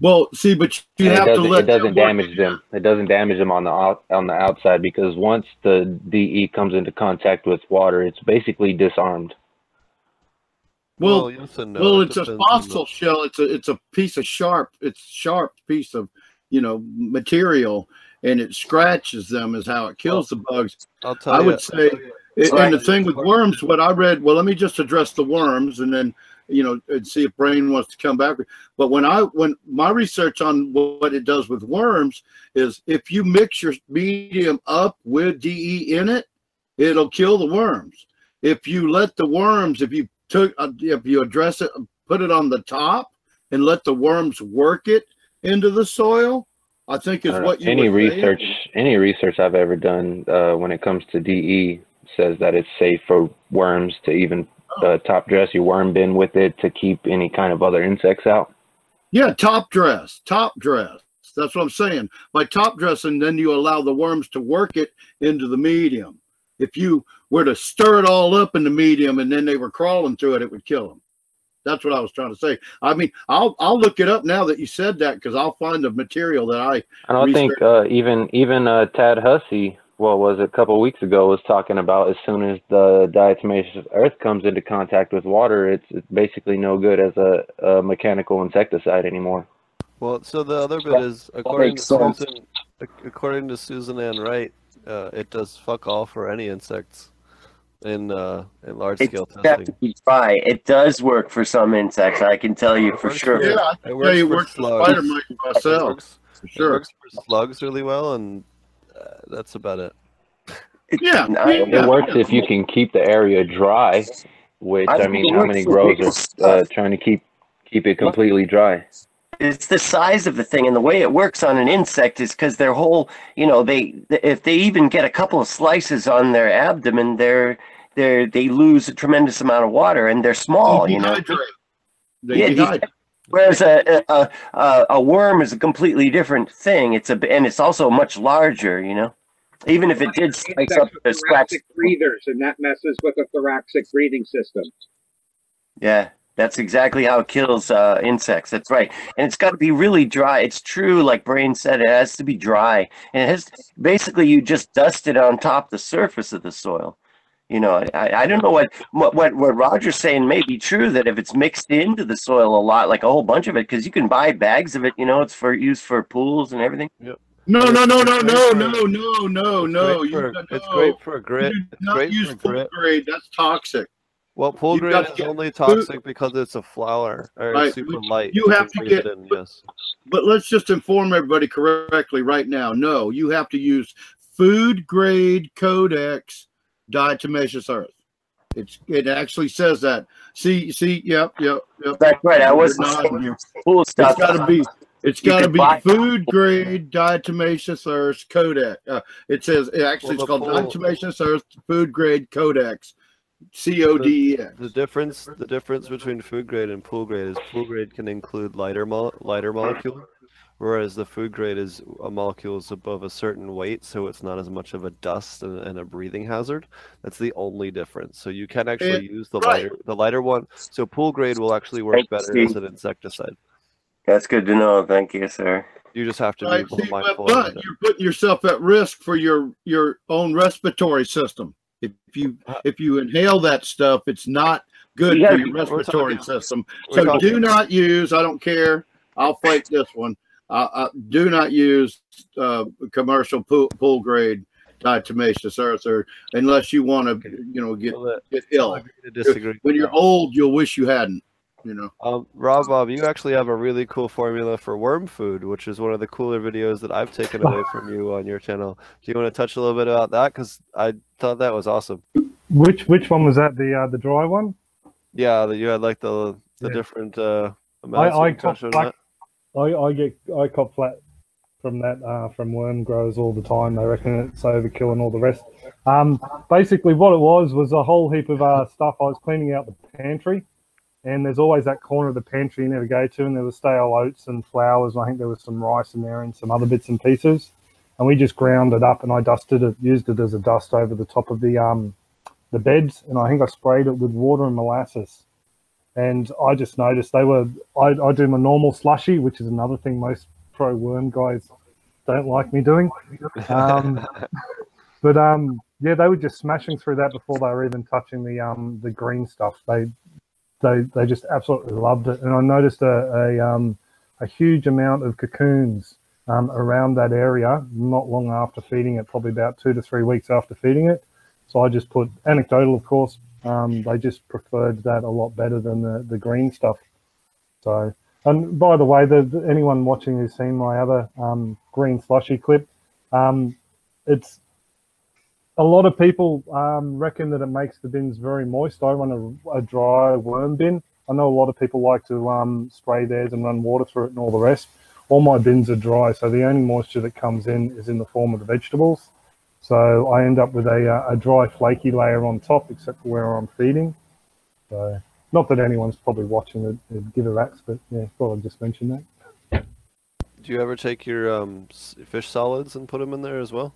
Well, see, but you And it have to doesn't, let it doesn't damage them. It doesn't damage them on the out, on the outside because once the DE comes into contact with water, it's basically disarmed. Well, yes and no. well, It it's a depends on the- fossil shell. It's a it's a piece of sharp. It's sharp piece of you know material, and it scratches them is how it kills the bugs. I'll tell I you. would say And Right. the thing with worms, what I read, well, let me just address the worms and then, you know, and see if Brain wants to come back. But when I, when my research on what it does with worms is if you mix your medium up with DE in it, it'll kill the worms. If you let the worms, if you took, uh, if you address it, put it on the top and let the worms work it into the soil, I think is don't what you any research any research I've ever done uh, when it comes to DE says that it's safe for worms to even uh, top dress your worm bin with it to keep any kind of other insects out. Yeah, top dress, top dress. That's what I'm saying. By top dressing, then you allow the worms to work it into the medium. If you were to stir it all up in the medium and then they were crawling through it, it would kill them. That's what I was trying to say. I mean, I'll I'll look it up now that you said that because I'll find the material that I. I don't think uh, even even uh, Tad Hussey, what was it, a couple weeks ago, was talking about as soon as the diatomaceous earth comes into contact with water, it's, it's basically no good as a, a mechanical insecticide anymore. Well, so the other bit is according to. Susan, according to Susan Ann Wright, uh, it does fuck all for any insects in uh, in large scale got testing. to be. It does work for some insects. I can tell you for Works sure. Yeah, It works tell you it for works for slugs. spider mite It works, for it sure. works for slugs really well, and that's about it. Yeah, I- yeah. It works if you can keep the area dry, which I I mean, how many for grows are uh, trying to keep keep it completely dry? it's the size of the thing and the way it works on an insect is because their whole you know they if they even get a couple of slices on their abdomen they're they're they lose a tremendous amount of water and they're small They you know. They Yeah, dehydrate. Whereas a, a a a worm is a completely different thing it's a and it's also much larger you know even if it did Insects up the thoracic breathers, and that messes with the thoracic breathing system. Yeah, that's exactly how it kills uh, insects. That's right. And it's got to be really dry. It's true, like Brain said, it has to be dry. And it has basically you just dust it on top the surface of the soil. You know, I, I don't know what, what what what Roger's saying may be true that if it's mixed into the soil a lot, like a whole bunch of it, because you can buy bags of it. You know, it's for use for pools and everything. No, no, no, no, It's no, no, no, no, It's no. great for, no. it's great for grit. It's not great use for full grit. grade. That's toxic. Well, pool You've grade is get only food- toxic because it's a flour or Right, super light. you have to get- it in, yes. But let's just inform everybody correctly right now. No, you have to use food grade Codex diatomaceous earth. It's it actually says that. See, see, yep, yep, yep. That's right. I wasn't nodding. saying your pool stuff. It's got to be. It's You got to be buy- food grade diatomaceous earth codex. Uh, it says it actually Well, it's called pool- diatomaceous earth food grade codex, C O D E X. The difference, the difference between food grade and pool grade is pool grade can include lighter mo- lighter molecule, whereas the food grade is a molecule is above a certain weight, so it's not as much of a dust and, and a breathing hazard. That's the only difference. So you can actually use the right. lighter the lighter one. So pool grade will actually work Thank better you. as an insecticide. That's good to know. Thank you, sir. You just have to Right, be see, but, mindful. but of it. you're putting yourself at risk for your your own respiratory system. If you Uh, if you inhale that stuff, it's not good Yeah, for your respiratory system. we're So talking- do not use. I don't care. I'll fight this one. Uh, uh, do not use uh, commercial pool, pool grade diatomaceous earth, or unless you want to, you know, get get ill. disagree. When you're old, you'll wish you hadn't. You know. Um, Rob Bob, you actually have a really cool formula for worm food, which is one of the cooler videos that I've taken away [laughs] from you on your channel. Do you want to touch a little bit about that? Because I thought that was awesome. Which which one was that? The uh, the dry one? Yeah, that you had like the the Yeah. different uh, I amounts. I I I get I cop flat from that uh, from worm growers all the time. They reckon it's overkill and all the rest. Um, basically, what it was was a whole heap of uh, stuff. I was cleaning out the pantry, and there's always that corner of the pantry you never go to, and there was stale oats and flours. And I think there was some rice in there and some other bits and pieces. And we just ground it up, and I dusted it, used it as a dust over the top of the um, the beds, and I think I sprayed it with water and molasses. And I just noticed they were. I, I do my normal slushy, which is another thing most pro worm guys don't like me doing. Um, [laughs] but um, yeah, they were just smashing through that before they were even touching the um the green stuff. They they they just absolutely loved it, and I noticed a a um a huge amount of cocoons um, around that area not long after feeding it, probably about two to three weeks after feeding it. So I just put anecdotal, of course. Um, they just preferred that a lot better than the, the green stuff. So, and by the way, the, the- anyone watching who's seen my other um, green slushy clip, um, it's a lot of people um, reckon that it makes the bins very moist. I run a, a dry worm bin. I know a lot of people like to um, spray theirs and run water through it and all the rest. All my bins are dry, so the only moisture that comes in is in the form of the vegetables. So I end up with a, uh, a dry, flaky layer on top, except for where I'm feeding. So not that anyone's probably watching it, it'd give a rat's, but yeah, thought I'd just mention that. Do you ever take your um, fish solids and put them in there as well?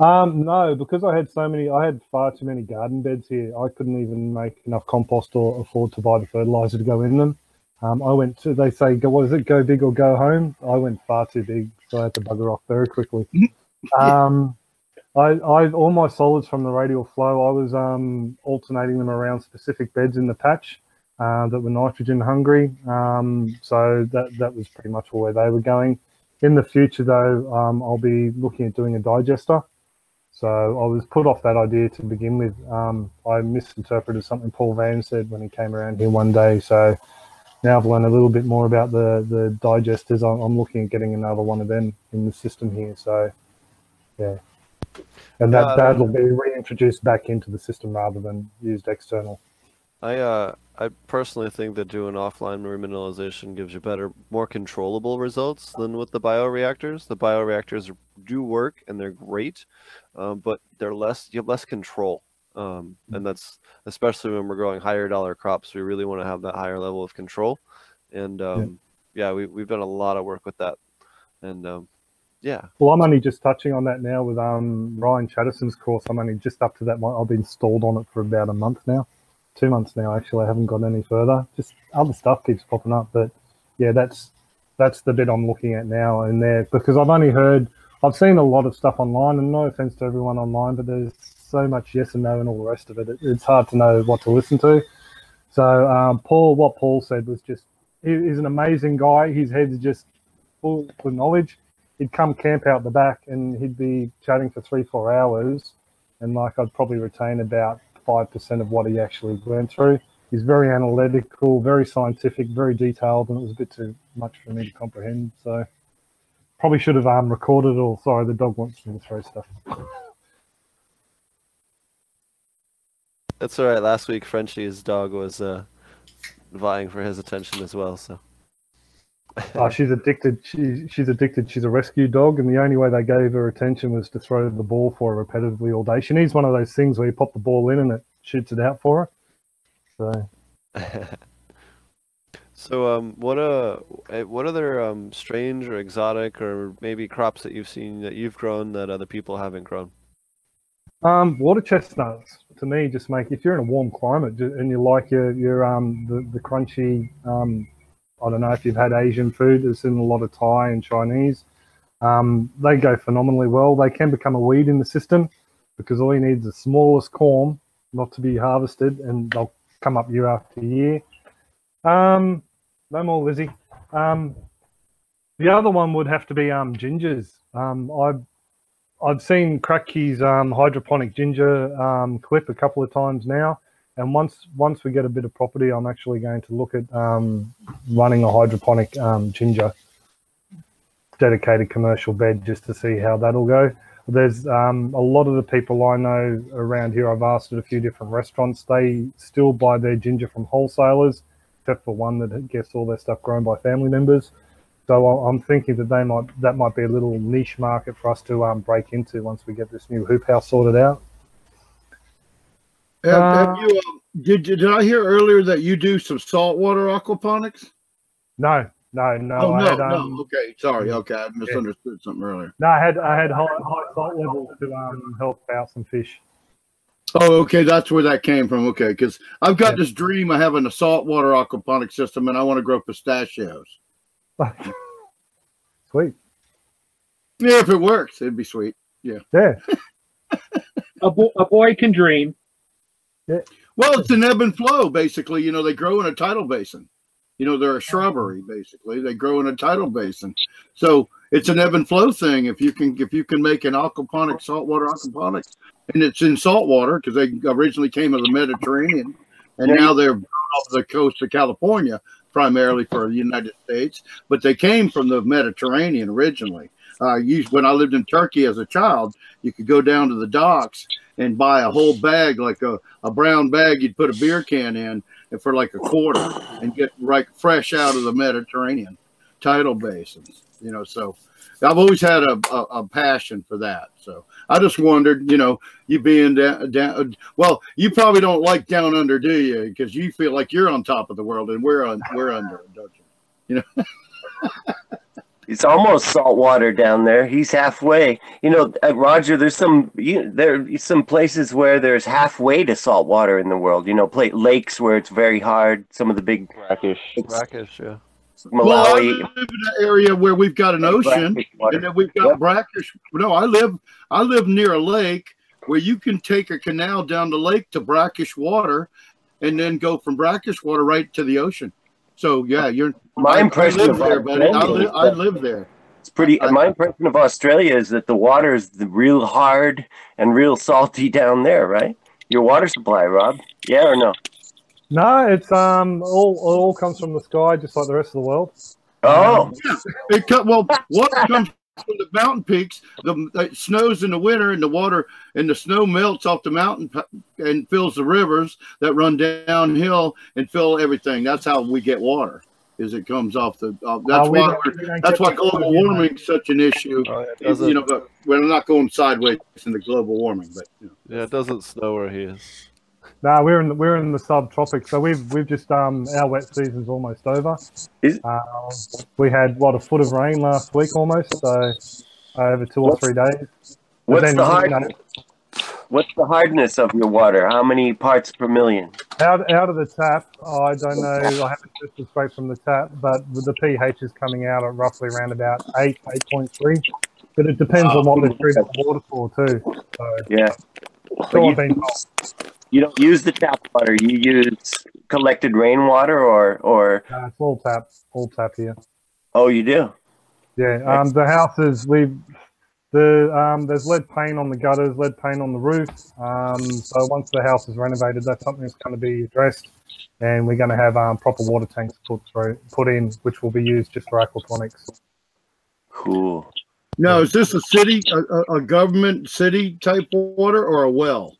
Um, no, because I had so many, I had far too many garden beds here. I couldn't even make enough compost or afford to buy the fertilizer to go in them. Um, I went to, they say, go, what is it, go big or go home? I went far too big, so I had to bugger off very quickly. um, I, I, all my solids from the radial flow, I was um, alternating them around specific beds in the patch uh, that were nitrogen hungry. Um, so that, that was pretty much where they were going. In the future, though, um, I'll be looking at doing a digester. So I was put off that idea to begin with. Um, I misinterpreted something Paul Van said when he came around here one day. So now I've learned a little bit more about the the digesters. I'm, I'm looking at getting another one of them in the system here. So yeah, and that Uh, that will be reintroduced back into the system rather than used external. I uh, I personally think that doing offline remineralization gives you better, more controllable results than with the bioreactors. The bioreactors do work and they're great, um, but they're less you have less control, um, and that's especially when we're growing higher dollar crops. We really want to have that higher level of control, and um, yeah, we we've done a lot of work with that, and um, yeah, Well, I'm only just touching on that now with um, Ryan Chatterson's course. I'm only just up to that one. I've been stalled on it for about a month now, two months now actually. I haven't gone any further. Just other stuff keeps popping up, but yeah, that's that's the bit I'm looking at now and there because I've only heard, I've seen a lot of stuff online, and no offense to everyone online, but there's so much yes and no and all the rest of it. it it's hard to know what to listen to. So um, Paul, what Paul said was just he, he's an amazing guy. His head's just full of knowledge he'd come camp out the back and he'd be chatting for three, four hours. And like I'd probably retain about 5% of what he actually went through. He's very analytical, very scientific, very detailed, and it was a bit too much for me to comprehend. So probably should have um, recorded or sorry, the dog wants me to throw stuff. that's all right. Last week, Frenchie's dog was uh, vying for his attention as well. So [laughs] Oh, she's addicted. She, she's addicted. She's a rescue dog, and the only way they gave her attention was to throw the ball for her repetitively all day. She needs one of those things where you pop the ball in and it shoots it out for her. So [laughs] So, um, what uh, eh, what other um, strange or exotic or maybe crops that you've seen that you've grown that other people haven't grown? Um, water chestnuts to me just make if you're in a warm climate and you like your your um the, the crunchy um I don't know if you've had Asian food. There's in a lot of Thai and Chinese. Um, they go phenomenally well. They can become a weed in the system because all you need is the smallest corn not to be harvested, and they'll come up year after year. Um, no more Lizzie. Um, the other one would have to be um gingers. Um, I've I've seen Cracky's um, hydroponic ginger clip a couple of times now, and once once we get a bit of property, I'm actually going to look at um, running a hydroponic um, ginger dedicated commercial bed just to see how that'll go. There's um, a lot of the people I know around here. I've asked at a few different restaurants. They still buy their ginger from wholesalers, except for one that gets all their stuff grown by family members. So I'm thinking that they might that might be a little niche market for us to um, break into once we get this new hoop house sorted out. Have, have Uh, you, um, did, did I hear earlier that you do some saltwater aquaponics? No, no, no. oh, I no, had, um, no. Okay, sorry. Okay, I misunderstood something earlier. No, I had I had high, high salt levels to um, help out some fish. Oh, okay, that's where that came from. Okay, because I've got Yeah. this dream of having a saltwater aquaponic system, and I want to grow pistachios. [laughs] Sweet. Yeah, if it works, it'd be sweet. Yeah. [laughs] A, bo- a boy can dream. Well, it's an ebb and flow, basically. You know, they grow in a tidal basin. You know, they're a shrubbery, basically. They grow in a tidal basin, so it's an ebb and flow thing. If you can, if you can make an aquaponic saltwater aquaponic and it's in salt water because they originally came of the Mediterranean, and now they're off the coast of California primarily for the United States, but they came from the Mediterranean originally. Uh, used, when I lived in Turkey as a child, you could go down to the docks and buy a whole bag, like a, a brown bag you'd put a beer can in, and for like a quarter, and get right fresh out of the Mediterranean tidal basins. You know, so I've always had a, a, a, passion for that. So I just wondered, you know, you being down, down well, you probably don't like down under, do you? Because you feel like you're on top of the world and we're on we're under, don't you? You know. [laughs] It's almost salt water down there. He's halfway. You know, uh, Roger. There's some you, there some places where there's halfway to salt water in the world. You know, play, lakes where it's very hard. Some of the big brackish, brackish, yeah. Malawi. Well, I live in an area where we've got an ocean, and then we've got yep. brackish. No, I live I live near a lake where you can take a canal down the lake to brackish water, and then go from brackish water right to the ocean. So yeah, you're my impression I live there, buddy. I, li- I live there. It's pretty. I, my impression of Australia is that the water is the real hard and real salty [laughs] down there, right? Your water supply, Rob? Yeah or no? No, it's um all it all comes from the sky, just like the rest of the world. Oh, yeah. [laughs] It co- well, water comes from the mountain peaks. The it snows in the winter, and the water and the snow melts off the mountain and fills the rivers that run downhill and fill everything. That's how we get water. Is it comes off the? Uh, that's uh, why that's why global warming is such an issue. Oh, you know, but we're not going sideways in the global warming. But you know. yeah, it doesn't snow where he is. No, we're in the, we're in the subtropics, so we've we've just um our wet season's almost over. Is, uh, we had what a foot of rain last week almost, so over two or three days. What's then, the hardness? You know, what's the hardness of your water? How many parts per million? Out out of the tap, oh, I don't know. I haven't tested straight from the tap, but the pH is coming out at roughly around about eight, eight point three. But it depends oh, on what they're treating the water for too. So, yeah. So I've been. You don't use the tap water. You use collected rainwater, or or. Uh, it's all tap, all tap here. Oh, you do. Yeah. Um, the houses we the um, there's lead paint on the gutters, lead paint on the roof. Um, so once the house is renovated, that's something that's going to be addressed, and we're going to have um, proper water tanks put through, put in, which will be used just for aquaponics. Cool. Now, is this a city, a, a government city type water, or a well?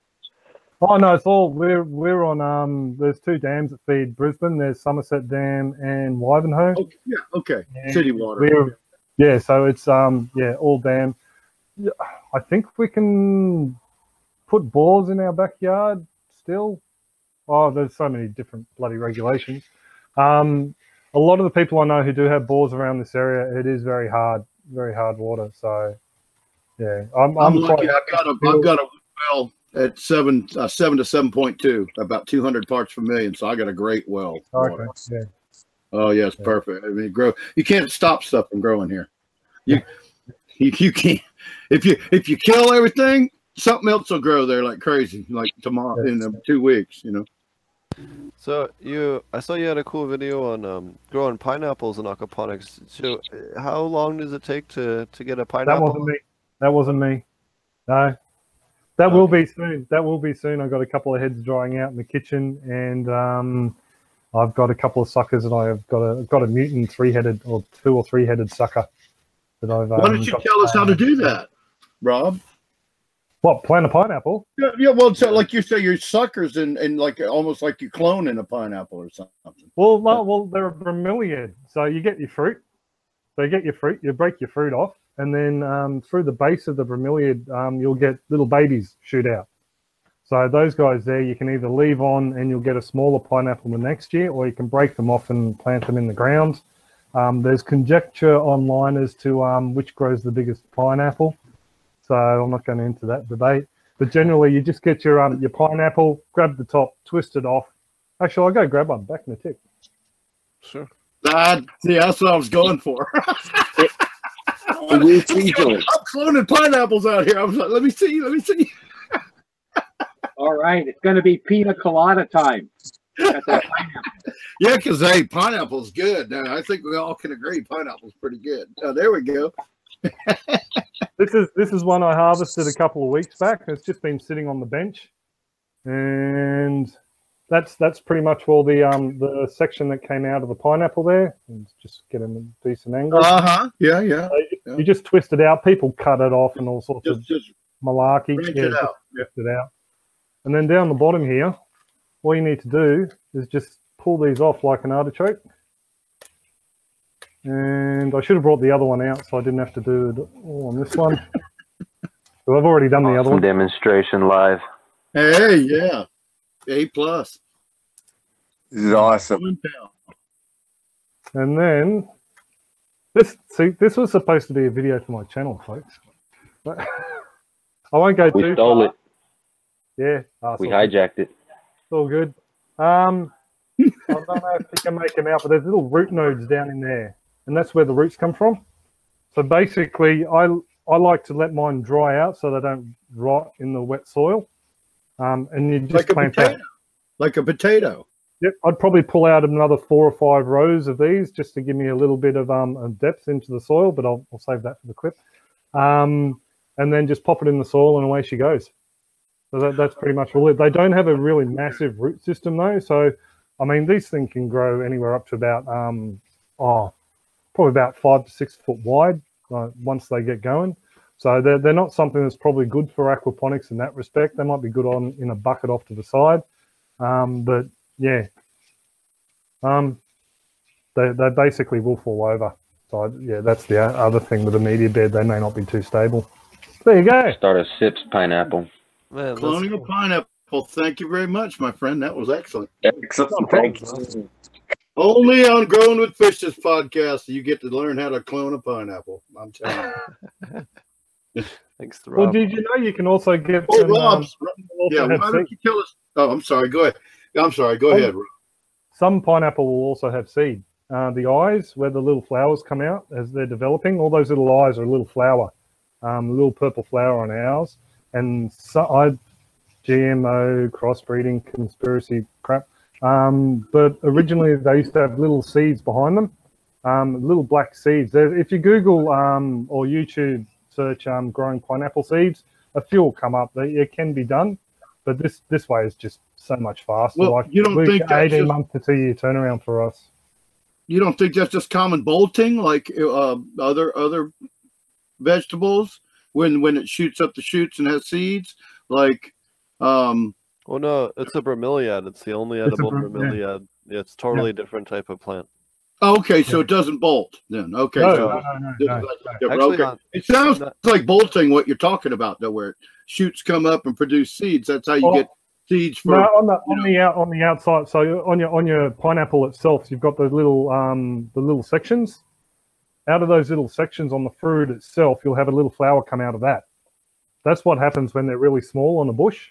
Oh no, it's all we're we're on. Um, there's two dams that feed Brisbane. There's Somerset Dam and Wivenhoe. Okay, oh, yeah, okay, and city water. Yeah, so it's um, yeah, all dam. I think we can put bores in our backyard still. Oh, there's so many different bloody regulations. Um, a lot of the people I know who do have bores around this area, it is very hard, very hard water. So, yeah, I'm, I'm, I'm lucky. I've got a, I've got a well at seven uh, seven to seven point two, about two hundred parts per million. So I got a great well. Okay. Yeah. Oh yes, yeah. perfect. I mean, grow. You can't stop stuff from growing here. You, you [laughs] you can't. If you if you kill everything, something else will grow there like crazy, like tomorrow in uh, two weeks. You know. So you, I saw you had a cool video on um, growing pineapples in aquaponics. So, how long does it take to to get a pineapple? That wasn't me. That wasn't me. No, that will be soon. That will be soon. I've got a couple of heads drying out in the kitchen, and um, I've got a couple of suckers, and I've got a got a mutant three headed or two or three headed sucker that I've. Why don't you tell us how to do that, Rob? What plant a pineapple? Yeah, yeah well, so like you say, you're suckers and and like almost like you clone in a pineapple or something. Well, no, well, they're a bromeliad, so you get your fruit. So you get your fruit, you break your fruit off, and then um, through the base of the bromeliad, um, you'll get little babies shoot out. So those guys there, you can either leave on and you'll get a smaller pineapple the next year, or you can break them off and plant them in the ground. Um, there's conjecture online as to um, which grows the biggest pineapple. So I'm not going into that debate. But generally, you just get your um, your pineapple, grab the top, twist it off. Actually, I'll go grab one back in the tick. Sure. That, yeah, that's what I was going for. I'm [laughs] cloning pineapples out here. I was like, let me see, let me see. [laughs] All right, it's going to be pina colada time. [laughs] yeah, because hey, pineapple's good. Now, I think we all can agree pineapple's pretty good. Oh, there we go. [laughs] this is this is one I harvested a couple of weeks back. It's just been sitting on the bench, and that's that's pretty much all the um the section that came out of the pineapple there. And just get a decent angle. Uh huh. Yeah, yeah. you just twist it out. People cut it off and all sorts of Just, just malarkey. Yeah, it just out. Yeah. it out. And then down the bottom here, all you need to do is just pull these off like an artichoke. And I should have brought the other one out so I didn't have to do it all on this one. [laughs] so I've already done the other one. demonstration live. Hey, yeah. A plus. This is awesome. And then this see this was supposed to be a video for my channel, folks. But [laughs] I won't go We too stole far. it. Yeah, ah, We it's all good. hijacked it. It's all good. Um, [laughs] I don't know if you can make them out, but there's little root nodes down in there, and that's where the roots come from. So basically, I I like to let mine dry out so they don't rot in the wet soil. Um, and you just Like a plant that. potato. Like a potato. Yep, I'd probably pull out another four or five rows of these just to give me a little bit of um depth into the soil, but I'll, I'll save that for the clip. Um, and then just pop it in the soil and away she goes. So that, that's pretty much all it. They don't have a really massive root system though, so I mean these things can grow anywhere up to about um oh probably about five to six foot wide uh, once they get going. So they're, they're not something that's probably good for aquaponics in that respect. They might be good on in a bucket off to the side, um, but yeah, um, they they basically will fall over. So I- yeah, that's the other thing with a media bed. They may not be too stable. There you go. Start a sips pineapple. Man, that's Cloning a cool. pineapple. Thank you very much, my friend. That was excellent. Excellent. Thank you. Only on Growing with Fishes podcast you get to learn how to clone a pineapple. I'm telling you. [laughs] Thanks to Well, did you know you can also get Oh, some, um, Rob's. also yeah, why don't you tell us? Oh, I'm sorry. Go ahead. I'm sorry. Go ahead. Rob. some pineapple will also have seed. Uh, the eyes, where the little flowers come out as they're developing, all those little eyes are a little flower, um, a little purple flower on ours. And so I, GMO, crossbreeding, conspiracy crap. Um, but originally they used to have little seeds behind them, um, little black seeds. If you Google um, or YouTube search um, growing pineapple seeds, a few will come up. It can be done, but this this way is just so much faster. Well, like you don't think that's 18 just- months to two year turnaround for us. You don't think that's just common bolting like uh, other other vegetables when when it shoots up the shoots and has seeds? Like, um, Well, no, it's a bromeliad. It's the only It's edible brom- yeah. bromeliad. Yeah, it's totally different type of plant. oh, okay, so it doesn't bolt then. Okay, no, so no, no, no, no, no. like. Actually, okay. not. It sounds not- like bolting what you're talking about though, where shoots come up and produce seeds. That's how you Well, get seeds for. No, on the you on the out on the outside. So on your on your pineapple itself, you've got the little um the little sections. Out of those little sections on the fruit itself, you'll have a little flower come out of that. That's what happens when they're really small on a bush.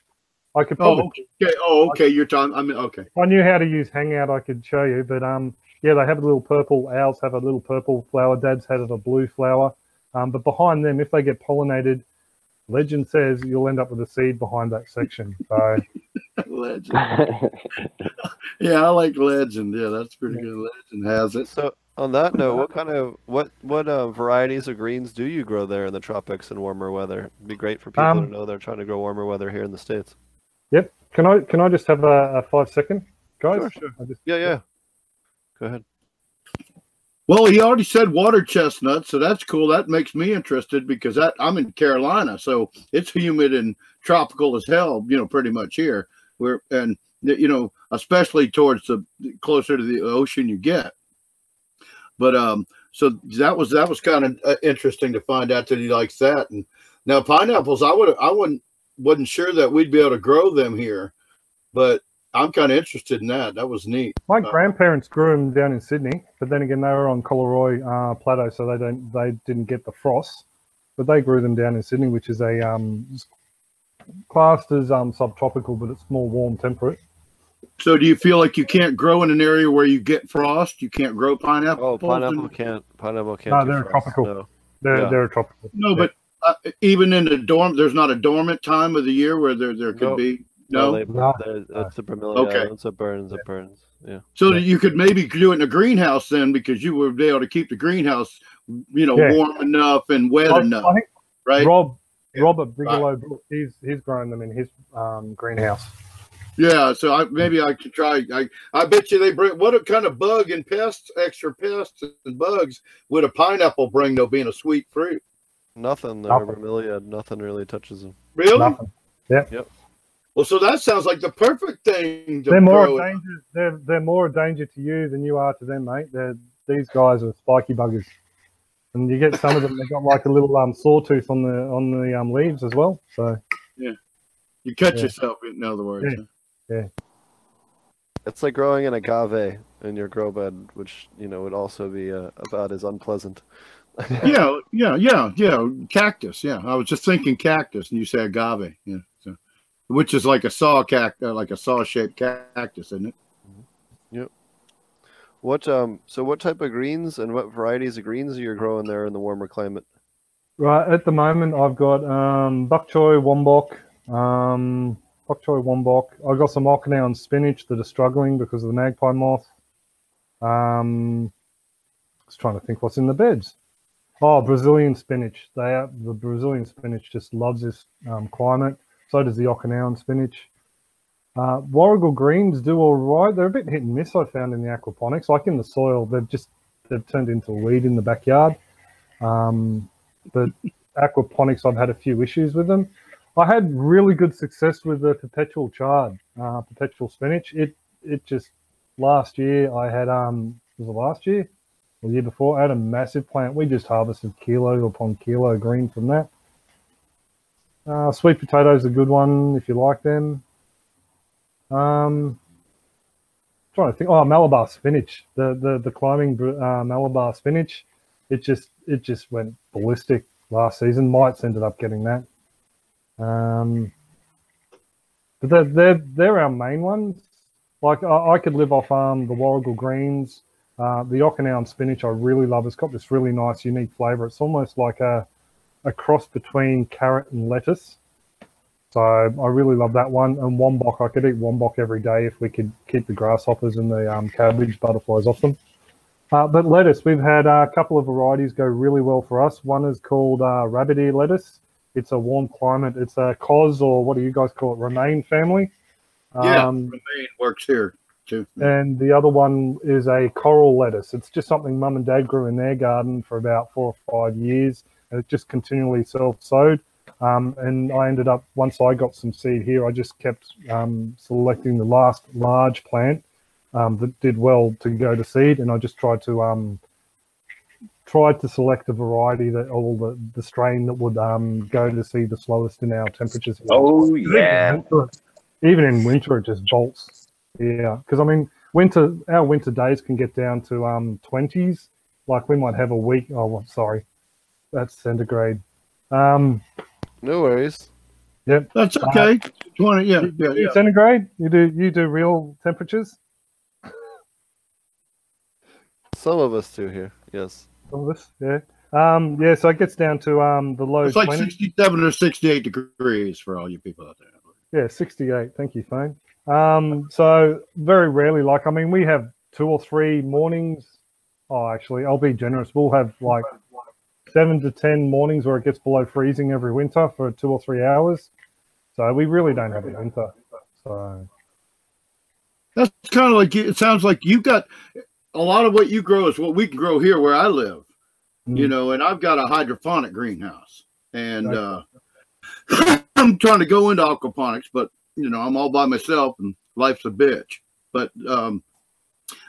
I could probably, Oh, okay. Oh, okay. You're talking. I mean, okay. if I knew how to use Hangout, I could show you. But um, yeah, they have a little purple. Owls have a little purple flower. Dad's had it a blue flower. Um, but behind them, if they get pollinated, legend says you'll end up with a seed behind that section. So [laughs] Legend. Yeah, I like legend. Yeah, that's pretty good. Legend has it. So on that note, what kind of what what uh, varieties of greens do you grow there in the tropics and warmer weather? It'd be great for people Um, to know they're trying to grow warmer weather here in the states. Yep. Can I can I just have a, a five second, guys? Sure, sure. Just, Yeah, yeah. Go ahead. Well, he already said water chestnut, so that's cool. That makes me interested because that I'm in Carolina, so it's humid and tropical as hell. You know, pretty much here. We're and you know, especially towards the closer to the ocean you get. But um, so that was that was kind of uh, interesting to find out that he likes that. And now pineapples, I would I wouldn't wasn't sure that we'd be able to grow them here, but I'm kind of interested in that. That was neat. My Uh, grandparents grew them down in Sydney, but then again they were on Collaroy uh, Plateau, so they don't they didn't get the frost. But they grew them down in Sydney, which is a um, classed as um, subtropical, but it's more warm temperate. So do you feel like you can't grow in an area where you get frost? You can't grow pineapple? Oh, pineapple can't pineapple can't. No, do they're frost, tropical. no. They're Yeah. they're tropical. No, but uh, even in the dorm, there's not a dormant time of the year where there there could No. be no. they, No. they're- it's a bromeliad. Okay. Once it burns, it burns. Yeah. so that you could maybe do it in a greenhouse then, because you would be able to keep the greenhouse you know, Yeah. warm enough and wet I, enough, I think right? Rob Yeah. Robert Bigelow, Brook, he's he's grown them in his um, greenhouse. Yeah, so I maybe I could try. I I bet you they bring what kind of bug and pests, extra pests and bugs would a pineapple bring though, being a sweet fruit? Nothing. The Nothing. bromeliad, nothing really touches them. Really? Nothing. Well, so that sounds like the perfect thing to They're more grow. a danger. They're they're more a danger to you than you are to them, mate. They're these guys are spiky buggers, and you get some of them. They've got like a little um sawtooth on the on the um leaves as well. So yeah, You cut Yeah. yourself, in other words. Yeah. It's like growing an agave in your grow bed, which you know would also be uh, about as unpleasant. [laughs] yeah, yeah, yeah, yeah. Cactus. Yeah, I was just thinking cactus, and you say agave. Yeah, so, which is like a saw cact, uh, like a saw shaped cactus, isn't it? Yep. What um? So what type of greens and what varieties of greens are you growing there in the warmer climate? right at the moment, I've got um bok choy, wombok, um bok choy, wombok. I've got some Okinawan spinach that are struggling because of the magpie moth. Um, I was trying to think what's in the beds. Oh, Brazilian spinach. They are, the Brazilian spinach just loves this um, climate. So does the Okinawan spinach. Uh, Warrigal greens do all right. They're a bit hit and miss. I found in the aquaponics, like in the soil, they've just they've turned into weed in the backyard. Um, but aquaponics, I've had a few issues with them. I had really good success with the perpetual chard, uh, perpetual spinach. It it just last year I had um was it last year? The year before I had a massive plant. We just harvested kilo upon kilo green from that. Uh, sweet potatoes a good one if you like them. Um, trying to think. Oh, Malabar spinach. The the the climbing uh, Malabar spinach. It just it just went ballistic last season. Mites ended up getting that. Um, but they're they're they're our main ones. Like I, I could live off um the Warrigal greens. Uh, the Okinawan spinach I really love. It's got this really nice, unique flavor. It's almost like a a cross between carrot and lettuce. So I really love that one. And wombok, I could eat wombok every day if we could keep the grasshoppers and the um, cabbage butterflies off them. Uh, but lettuce, we've had uh, a couple of varieties go really well for us. One is called uh, rabbit ear lettuce. It's a warm climate. It's a cos or what do you guys call it? Romaine family. Yeah, Um, Romaine works here too. and the other one is a coral lettuce. It's just something mum and dad grew in their garden for about four or five years, and it just continually self-sowed. Um, and I ended up once I got some seed here, I just kept um, selecting the last large plant um, that did well to go to seed, and I just tried to um, tried to select a variety that or the, the strain that would um, go to seed the slowest in our temperatures. here. Oh Even in yeah. winter- Even in winter, it just bolts. Yeah, because I mean, winter our winter days can get down to um twenties. Like we might have a week. Oh, well, sorry, that's centigrade. Um, No worries. Yeah. That's okay. Twenty, yeah, you yeah, do yeah. centigrade. You do you do real temperatures. Some of us do here. Yes. All this, yeah. Um, yeah. So it gets down to um the low It's like 20s. sixty-seven or sixty-eight degrees for all you people out there. Yeah, 68. Thank you, phone. Um, so very rarely, like, I mean, we have two or three mornings. Oh, actually, I'll be generous. We'll have like seven to 10 mornings where it gets below freezing every winter for two or three hours. So we really don't have a winter. So, That's kind of like you- it sounds like you've got a lot of what you grow is what we can grow here where I live. You Mm. know, and I've got a hydroponic greenhouse, and uh, [coughs] I'm trying to go into aquaponics, but you know, I'm all by myself, and life's a bitch. But um,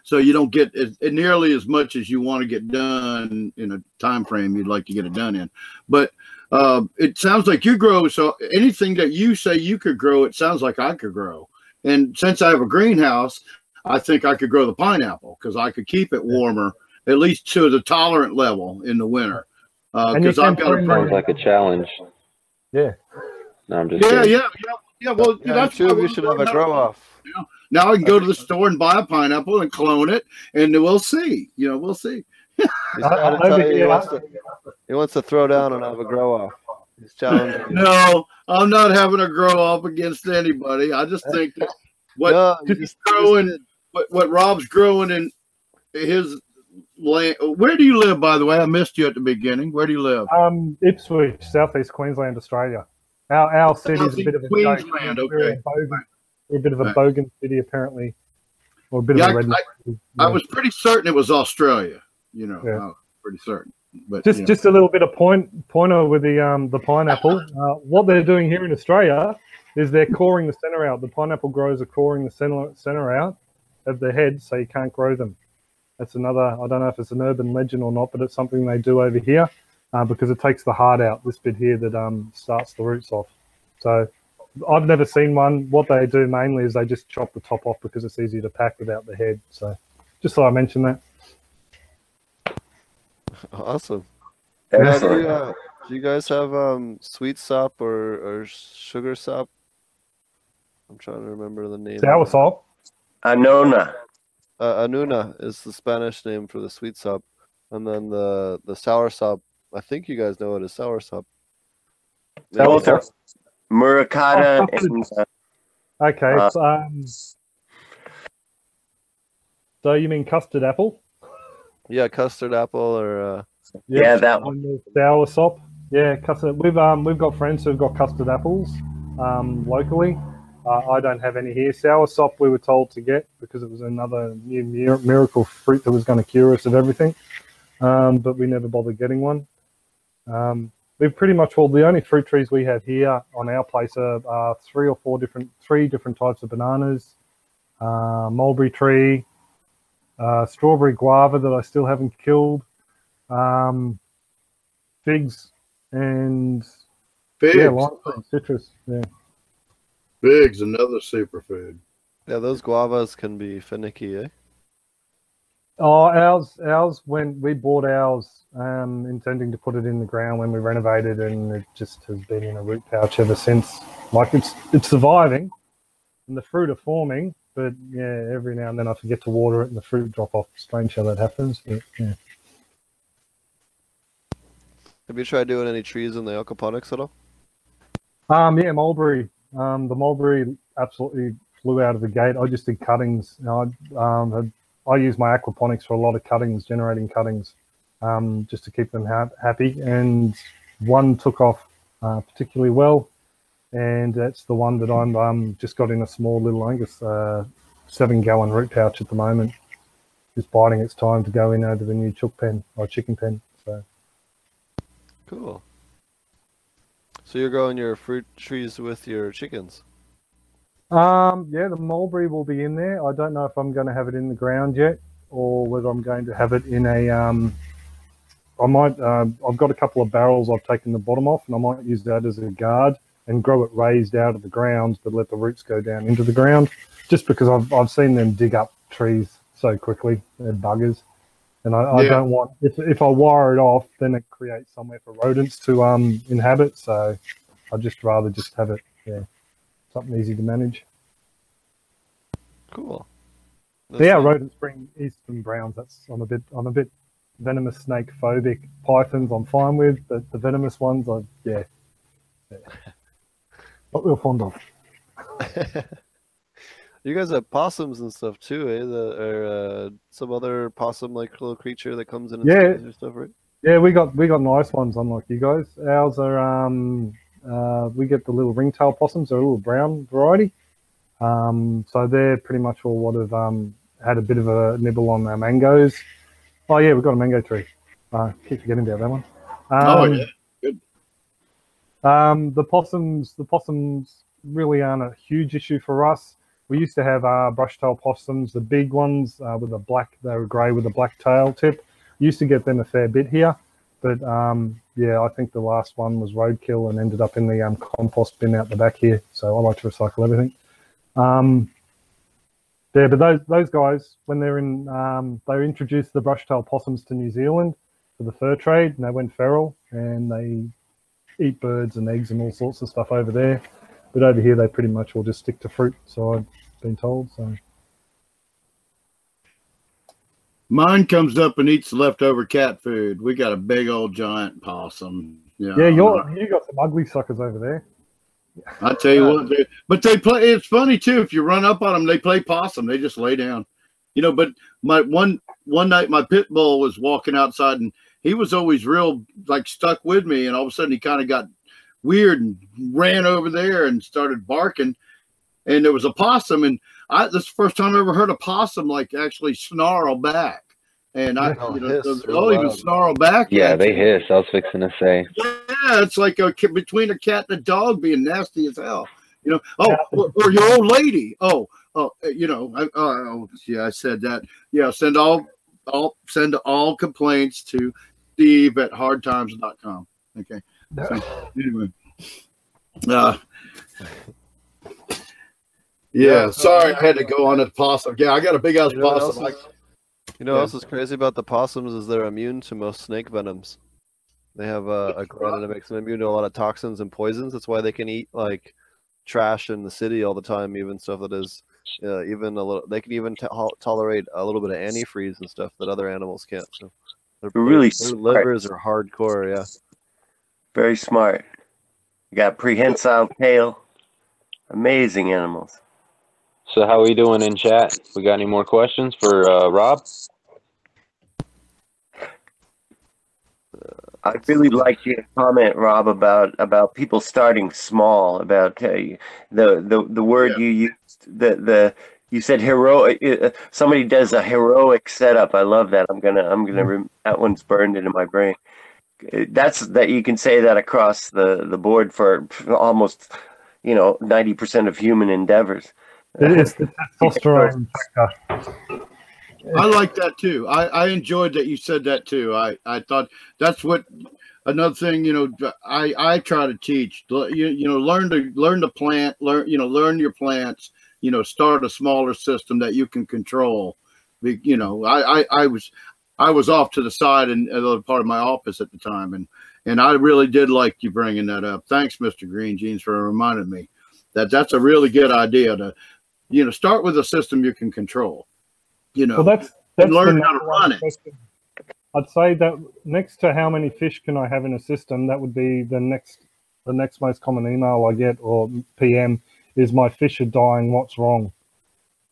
so you don't get as, nearly as much as you want to get done in a time frame you'd like to get it done in. But uh, it sounds like you grow. So anything that you say you could grow, it sounds like I could grow. And since I have a greenhouse, I think I could grow the pineapple because I could keep it warmer, at least to the tolerant level in the winter. And you Because I've can got a Sounds like a challenge. yeah. No, I'm just yeah, kidding. yeah, yeah, yeah. Well, Yeah, that's two of you we're should have a growing grow up. off. Now I can go to the store and buy a pineapple and clone it, and we'll see. You know, we'll see. He's trying to tell you he wants to, he wants to throw down and have a grow off. He's challenging. No, I'm not having a grow off against anybody. I just think that what no, he's just- you just growing, what, what Rob's growing in his land. Where do you live, by the way? I missed you at the beginning. Where do you live? Um, Ipswich, southeast Queensland, Australia. Our our city is a bit of a Queensland, joke. Okay. we're a bit of a Right. bogan city apparently, or a bit Yeah, of a I- redneck. city, I yeah. was pretty certain it was Australia. You know, Yeah. I was pretty certain. But just you know. just a little bit of point pointer with the um the pineapple. [laughs] Uh, what they're doing here in Australia is they're coring the center out. The pineapple growers are coring the center center out of the head, so you can't grow them. That's another. I don't know if it's an urban legend or not, but it's something they do over here uh, because it takes the heart out. This bit here that um starts the roots off. So I've never seen one. What they do mainly is they just chop the top off because it's easier to pack without the head. So just thought I mentioned that. [laughs] Awesome. Now, do, you, uh, do you guys have um, sweet sop or, or sugar sop? I'm trying to remember the name. Sour of it. salt. Anona. Uh, anuna is the Spanish name for the sweet sop, and then the the sour sop. I think you guys know it as sour sop. That. Muricata Oh, and uh, Okay, Uh, it's, um, so you mean custard apple? Yeah, custard apple or uh, Yeah, that one. And the sour sop. Yeah, custard. We've um we've got friends who've got custard apples, um locally. Uh, I don't have any here. Sour sop we were told to get because it was another new miracle fruit that was going to cure us of everything. Um, but we never bothered getting one. Um, we've pretty much all the only fruit trees we have here on our place are, are three or four different three different types of bananas, uh, mulberry tree, uh, strawberry guava that I still haven't killed, um, figs, and Figs. yeah, lime citrus. Yeah. Figs, another superfood. yeah, those guavas can be finicky, eh? Oh, ours, ours. When we bought ours, um, intending to put it in the ground when we renovated, and it just has been in a root pouch ever since. Like it's it's surviving, and the fruit are forming, but yeah, every now and then I forget to water it, and the fruit drop off. Strange how that happens. But, yeah. Have you tried doing any trees in the aquaponics at all? Um, yeah, mulberry. Um, the mulberry absolutely flew out of the gate. I just did cuttings. I, um, had, I use my aquaponics for a lot of cuttings, generating cuttings, um, just to keep them ha- happy. And one took off uh, particularly well, and that's the one that I'm um, just got in a small little Angus uh, seven gallon root pouch at the moment. Just biding its time to go in over the new chook pen or chicken pen. So Cool. So you're growing your fruit trees with your chickens. Um, yeah, the mulberry will be in there. I don't know if I'm going to have it in the ground yet, or whether I'm going to have it in a. Um, I might. Uh, I've got a couple of barrels. I've taken the bottom off, and I might use that as a guard and grow it raised out of the ground, but let the roots go down into the ground. Just because I've I've seen them dig up trees so quickly, they're buggers, and I, I Yeah. don't want if if I wire it off, then it creates somewhere for rodents to um inhabit. So I'd just rather just have it. Yeah something easy to manage. Cool. Yeah, rodents bring eastern browns. That's I'm a bit I'm a bit venomous snake phobic. Pythons I'm fine with, but the venomous ones I yeah. yeah. [laughs] Not real fond of. [laughs] you guys have possums and stuff too, eh? The, or uh, some other possum-like little creature that comes in and Yeah. stuff, right? Yeah, we got we got nice ones unlike you guys. Ours are um uh we get the little ringtail possums, they're a little brown variety. Um so they're pretty much all what have um had a bit of a nibble on our mangoes. Oh yeah, we've got a mango tree. Uh keep forgetting about that one. oh Um, yeah. Um, the possums, the possums really aren't a huge issue for us. We used to have our brush-tail possums, the big ones uh, with a black, they were grey with a black tail tip. Used to get them a fair bit here, but um, yeah, I think the last one was roadkill and ended up in the um, compost bin out the back here. So I like to recycle everything. Um, yeah, but those those guys, when they're in, um, they introduced the brush-tail possums to New Zealand for the fur trade, and they went feral, and they eat birds and eggs and all sorts of stuff over there. But over here, they pretty much will just stick to fruit. So I've been told. So Mine comes up and eats leftover cat food. We got a big old giant possum. Yeah, yeah, you're you got some ugly suckers over there. I tell you what, they, but they play. It's funny too. If you run up on them, they play possum. They just lay down, you know. But my one one night my pit bull was walking outside and he was always real like stuck with me, and all of a sudden he kind of got weird and ran over there and started barking. And there was a possum, and I this is the first time I ever heard a possum like actually snarl back. And I, Yeah, you know, hiss they'll even loud. snarl back. Yeah, they you. hiss. I was fixing to say. Yeah, it's like a between a cat and a dog being nasty as hell. You know, oh, or, or your old lady. Oh, oh, uh, you know, I, oh, yeah, I said that. Yeah, send all, all, send all complaints to Steve at hardtimes.com. Okay. So, anyway, uh, yeah, sorry, I had to go on a possum. Yeah, I got a big ass You know possum. else is- You know what else is crazy about the possums is they're immune to most snake venoms. They have a, a gland that makes them immune to a lot of toxins and poisons. That's why they can eat like trash in the city all the time, even stuff that is uh, even a little. They can even to- tolerate a little bit of antifreeze and stuff that other animals can't. So they're, They're really their smart. livers are hardcore. Yeah. Very smart. You got prehensile tail. Amazing animals. So how are we doing in chat? We got any more questions for uh, Rob? I really like your comment, Rob, about about people starting small. About uh, the the the word Yeah. you used. The the you said heroic. Uh, somebody does a heroic setup. I love that. I'm gonna I'm gonna rem- that one's burned into my brain. Uh, That's that you can say that across the the board for almost you know ninety percent of human endeavors. It is the testosterone factor. I like that too. I, I enjoyed that you said that too. I, I thought that's what another thing, you know, I, I try to teach, you, you know, learn to learn to plant, learn, you know, learn your plants, you know, start a smaller system that you can control. You know, I, I, I was, I was off to the side in another part of my office at the time. And, and I really did like you bringing that up. Thanks, Mr. Green Jeans for reminding me that that's a really good idea to, you know, start with a system you can control, you know. Well, that's that's learn how to run it. question. I'd say that next to how many fish can I have in a system, that would be the next the next most common email I get or PM is my fish are dying. What's wrong?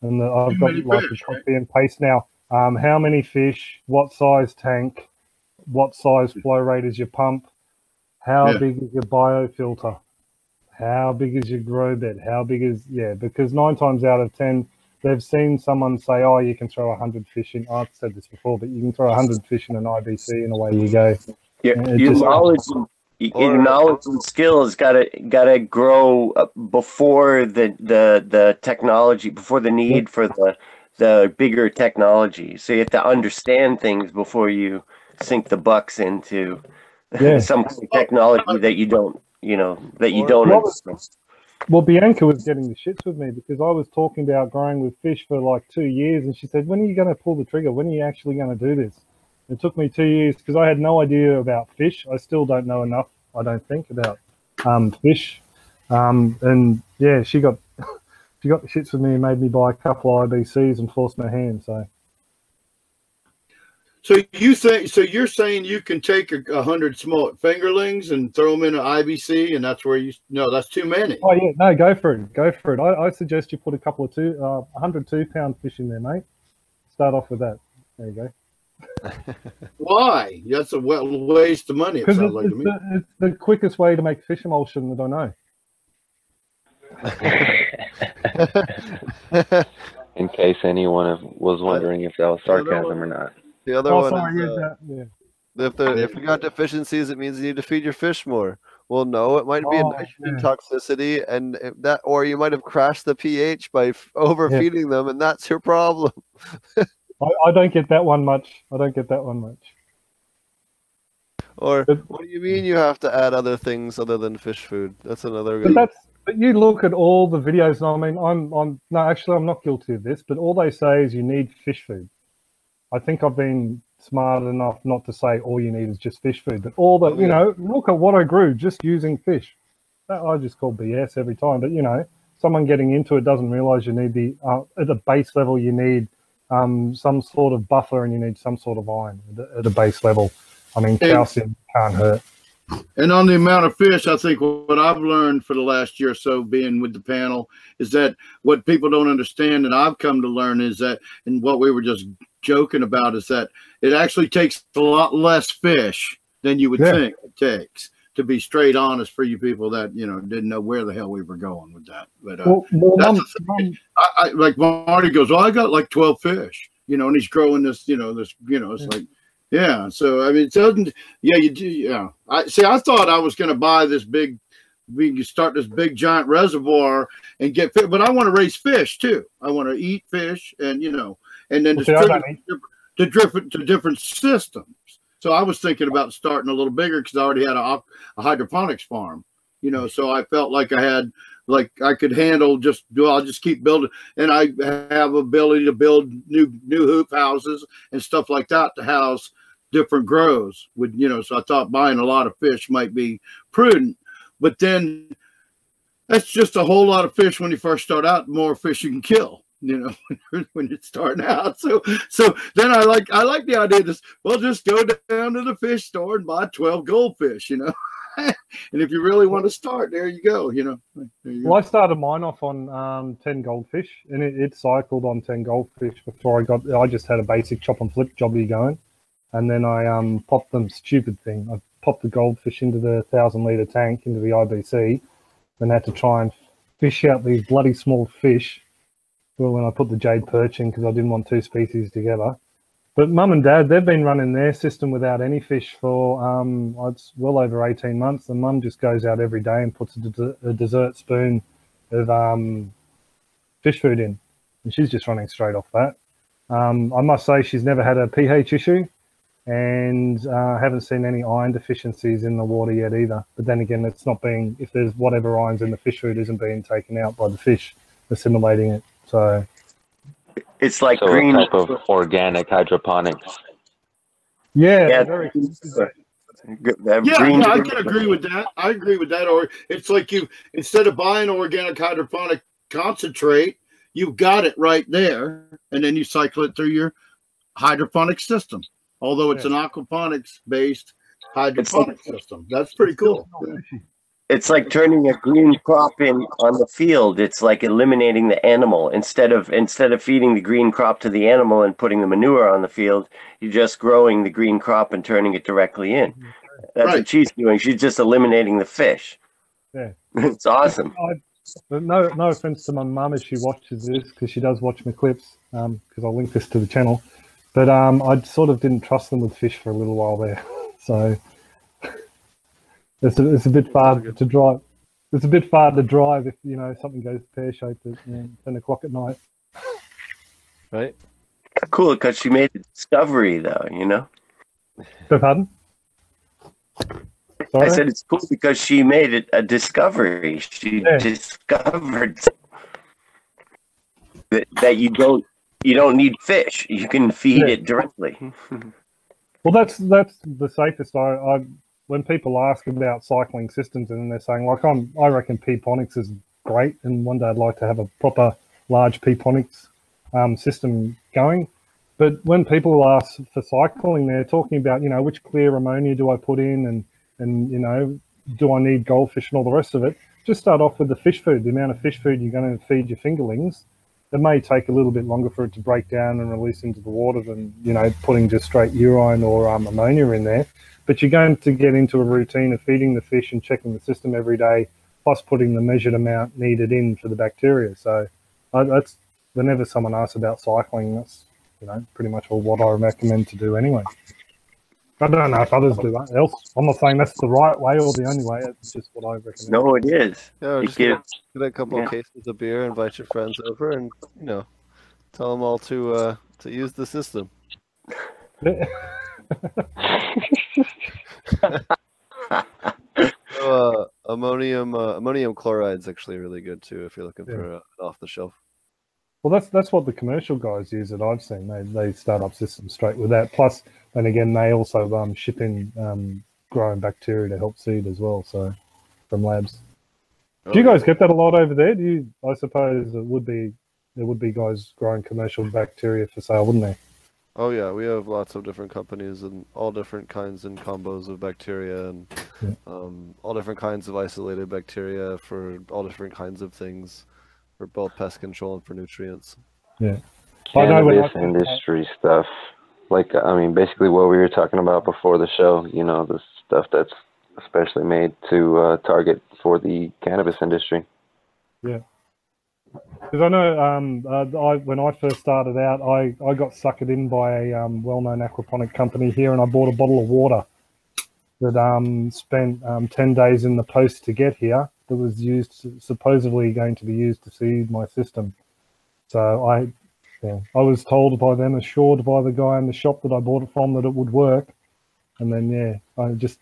And the, I've got like fish, a copy and paste now. Um, how many fish? What size tank? What size flow rate is your pump? How Yeah. big is your biofilter? How big is your grow bed? How big is yeah? Because nine times out of ten, they've seen someone say, "Oh, you can throw hundred fish in." I've said this before, but you can throw hundred fish in an IBC, and away you go. Your, Yeah, it your just- knowledge, and- your knowledge and skills gotta gotta grow uh, before the the the technology, before the need for the the bigger technology. So you have to understand things before you sink the bucks into Yeah. [laughs] some technology that you don't, you know, that you don't Well. Well, Bianca was getting the shits with me because I was talking about growing with fish for like two years, and she said, "When are you going to pull the trigger? When are you actually going to do this?" It took me two years because I had no idea about fish. I still don't know enough. I don't think about um, fish, um, and yeah, she got [laughs] she got the shits with me and made me buy a couple of IBCs and forced my hand. So So you think? So you're saying you can take a, a hundred small fingerlings and throw them in an IBC, and that's where you? No, that's too many. Oh yeah, no, go for it, go for it. I, I suggest you put a couple of two, uh, 102 pound fish in there, mate. Start off with that. There you go. [laughs] Why? That's a wa- waste of money. It Because sounds it's, like to it's, me. the, it's the quickest way to make fish emulsion that I know. [laughs] In case anyone was wondering if that was sarcasm or not. The other Oh, one is, yeah, uh, yeah. if if you got deficiencies, it means you need to feed your fish more. Well, no, it might be Oh, a nitrogen yeah. toxicity, and that, or you might have crashed the pH by f- overfeeding them, and that's your problem. [laughs] I, I don't get that one much. I don't get that one much. Or But- what do you mean you have to add other things other than fish food? That's another. But that's but you look at all the videos. And I mean, I'm I'm no, actually, I'm not guilty of this. But all they say is you need fish food. I think I've been smart enough not to say all you need is just fish food. But all the you know, look at what I grew just using fish. That I just call BS every time. But you know, someone getting into it doesn't realize you need the uh, at the base level you need um, some sort of buffer and you need some sort of iron at at a base level. I mean, calcium can't hurt. And on the amount of fish, I think what I've learned for the last year or so being with the panel is that what people don't understand and I've come to learn is that, and what we were just joking about is that it actually takes a lot less fish than you would Yeah. think it takes. To be straight honest for you people that you know didn't know where the hell we were going with that, but uh, Well, well the I, I like Marty goes, well, I got like twelve fish, you know, and he's growing this, you know, this, you know, it's Yeah. like, yeah. So I mean, it doesn't, yeah, you do, yeah. I see. I thought I was going to buy this big, we can start this big giant reservoir and get fish, but I want to raise fish too. I want to eat fish, and you know, and then Well, see, I distribute don't to different to different systems. So I was thinking about starting a little bigger because I already had a, a hydroponics farm, you know. So I felt like I had like I could handle just do I'll just keep building, and I have ability to build new new hoop houses and stuff like that to house different grows. With you know, so I thought buying a lot of fish might be prudent, but then that's just a whole lot of fish when you first start out. The more fish you can kill, you know, [laughs] when you're starting out. So, so then I like I like the idea this. Well, just go down to the fish store and buy twelve goldfish, you know. [laughs] and if you really want to start, there you go. You know, you go. well, I started mine off on um, ten goldfish, and it, it cycled on ten goldfish before I got. I just had a basic chop and flip jobby going, and then I um popped them stupid thing. I popped the goldfish into the thousand liter tank into the IBC, and had to try and fish out these bloody small fish. Well, when I put the jade perch in because I didn't want two species together. But mum and dad, they've been running their system without any fish for um, it's well over 18 months. And mum just goes out every day and puts a, a dessert spoon of um, fish food in. And she's just running straight off that. Um, I must say, she's never had a pH issue and uh, haven't seen any iron deficiencies in the water yet either. But then again, it's not being, if there's whatever iron's in the fish food isn't being taken out by the fish assimilating it. So, It's like So green. a type of organic hydroponics. yeah, Yeah, very, uh, Yeah, green- yeah, I can agree with that. I agree with that. Or it's like you instead of buying organic hydroponic concentrate, you've got it right there, and then you cycle it through your hydroponic system. Although it's an aquaponics based hydroponic system, that's pretty cool. It's like turning a green crop in on the field. It's like eliminating the animal instead of instead of feeding the green crop to the animal and putting the manure on the field. You're just growing the green crop and turning it directly in. That's Right. what she's doing. She's just eliminating the fish. Yeah. [laughs] it's awesome. I, no, no offense to my mum if she watches this because she does watch my clips because I'll link this to the channel. But um, I sort of didn't trust them with fish for a little while there, [laughs] so it's a, it's a bit far to drive. It's a bit far to drive if you know something goes pear shaped at you know, ten o'clock at night. right? Cool because she made a discovery though. You know. Beg pardon? Sorry? I said it's cool because she made it a discovery. She Yeah. discovered that, that you don't you don't need fish. You can feed Yeah. it directly. [laughs] Well, that's that's the safest. I, I when people ask about cycling systems and they're saying like I'm, I reckon Ponics is great, and one day I'd like to have a proper large Ponics um, system going. But when people ask for cycling, they're talking about you know which clear ammonia do I put in, and and you know do I need goldfish and all the rest of it. Just start off with the fish food, the amount of fish food you're going to feed your fingerlings. It may take a little bit longer for it to break down and release into the water than you know putting just straight urine or um, ammonia in there. But you're going to get into a routine of feeding the fish and checking the system every day, plus putting the measured amount needed in for the bacteria. So I, that's whenever someone asks about cycling, that's you know pretty much all what I recommend to do anyway. I don't know if others do that else. I'm not saying that's the right way or the only way. It's just what I recommend. No, it is. Yeah, or You just get, get a couple yeah. of cases of beer, invite your friends over, and you know, tell them all to uh, to use the system. [laughs] [laughs] [laughs] Uh, ammonium uh, ammonium chloride is actually really good too if you're looking for uh, an off the shelf. Well, that's that's what the commercial guys use that I've seen. They they start up systems straight with that. and again, they also um, ship in um, growing bacteria to help seed as well. So from labs. Do you Oh, guys get that a lot over there? Do you? I suppose it would be there would be guys growing commercial bacteria for sale, wouldn't there? Oh yeah, we have lots of different companies and all different kinds and combos of bacteria and Yeah. um, all different kinds of isolated bacteria for all different kinds of things for both pest control and for nutrients. And I know when I cannabis first- industry stuff. Like I mean, basically what we were talking about before the show. You know, the stuff that's especially made to uh, target for the cannabis industry. Because I know um, uh, I, when I first started out, I, I got suckered in by a um, well-known aquaponic company here, and I bought a bottle of water that um, spent um, 10 days in the post to get here that was used, supposedly going to be used to seed my system. So I, yeah, I was told by them, assured by the guy in the shop that I bought it from that it would work. And then, yeah, I just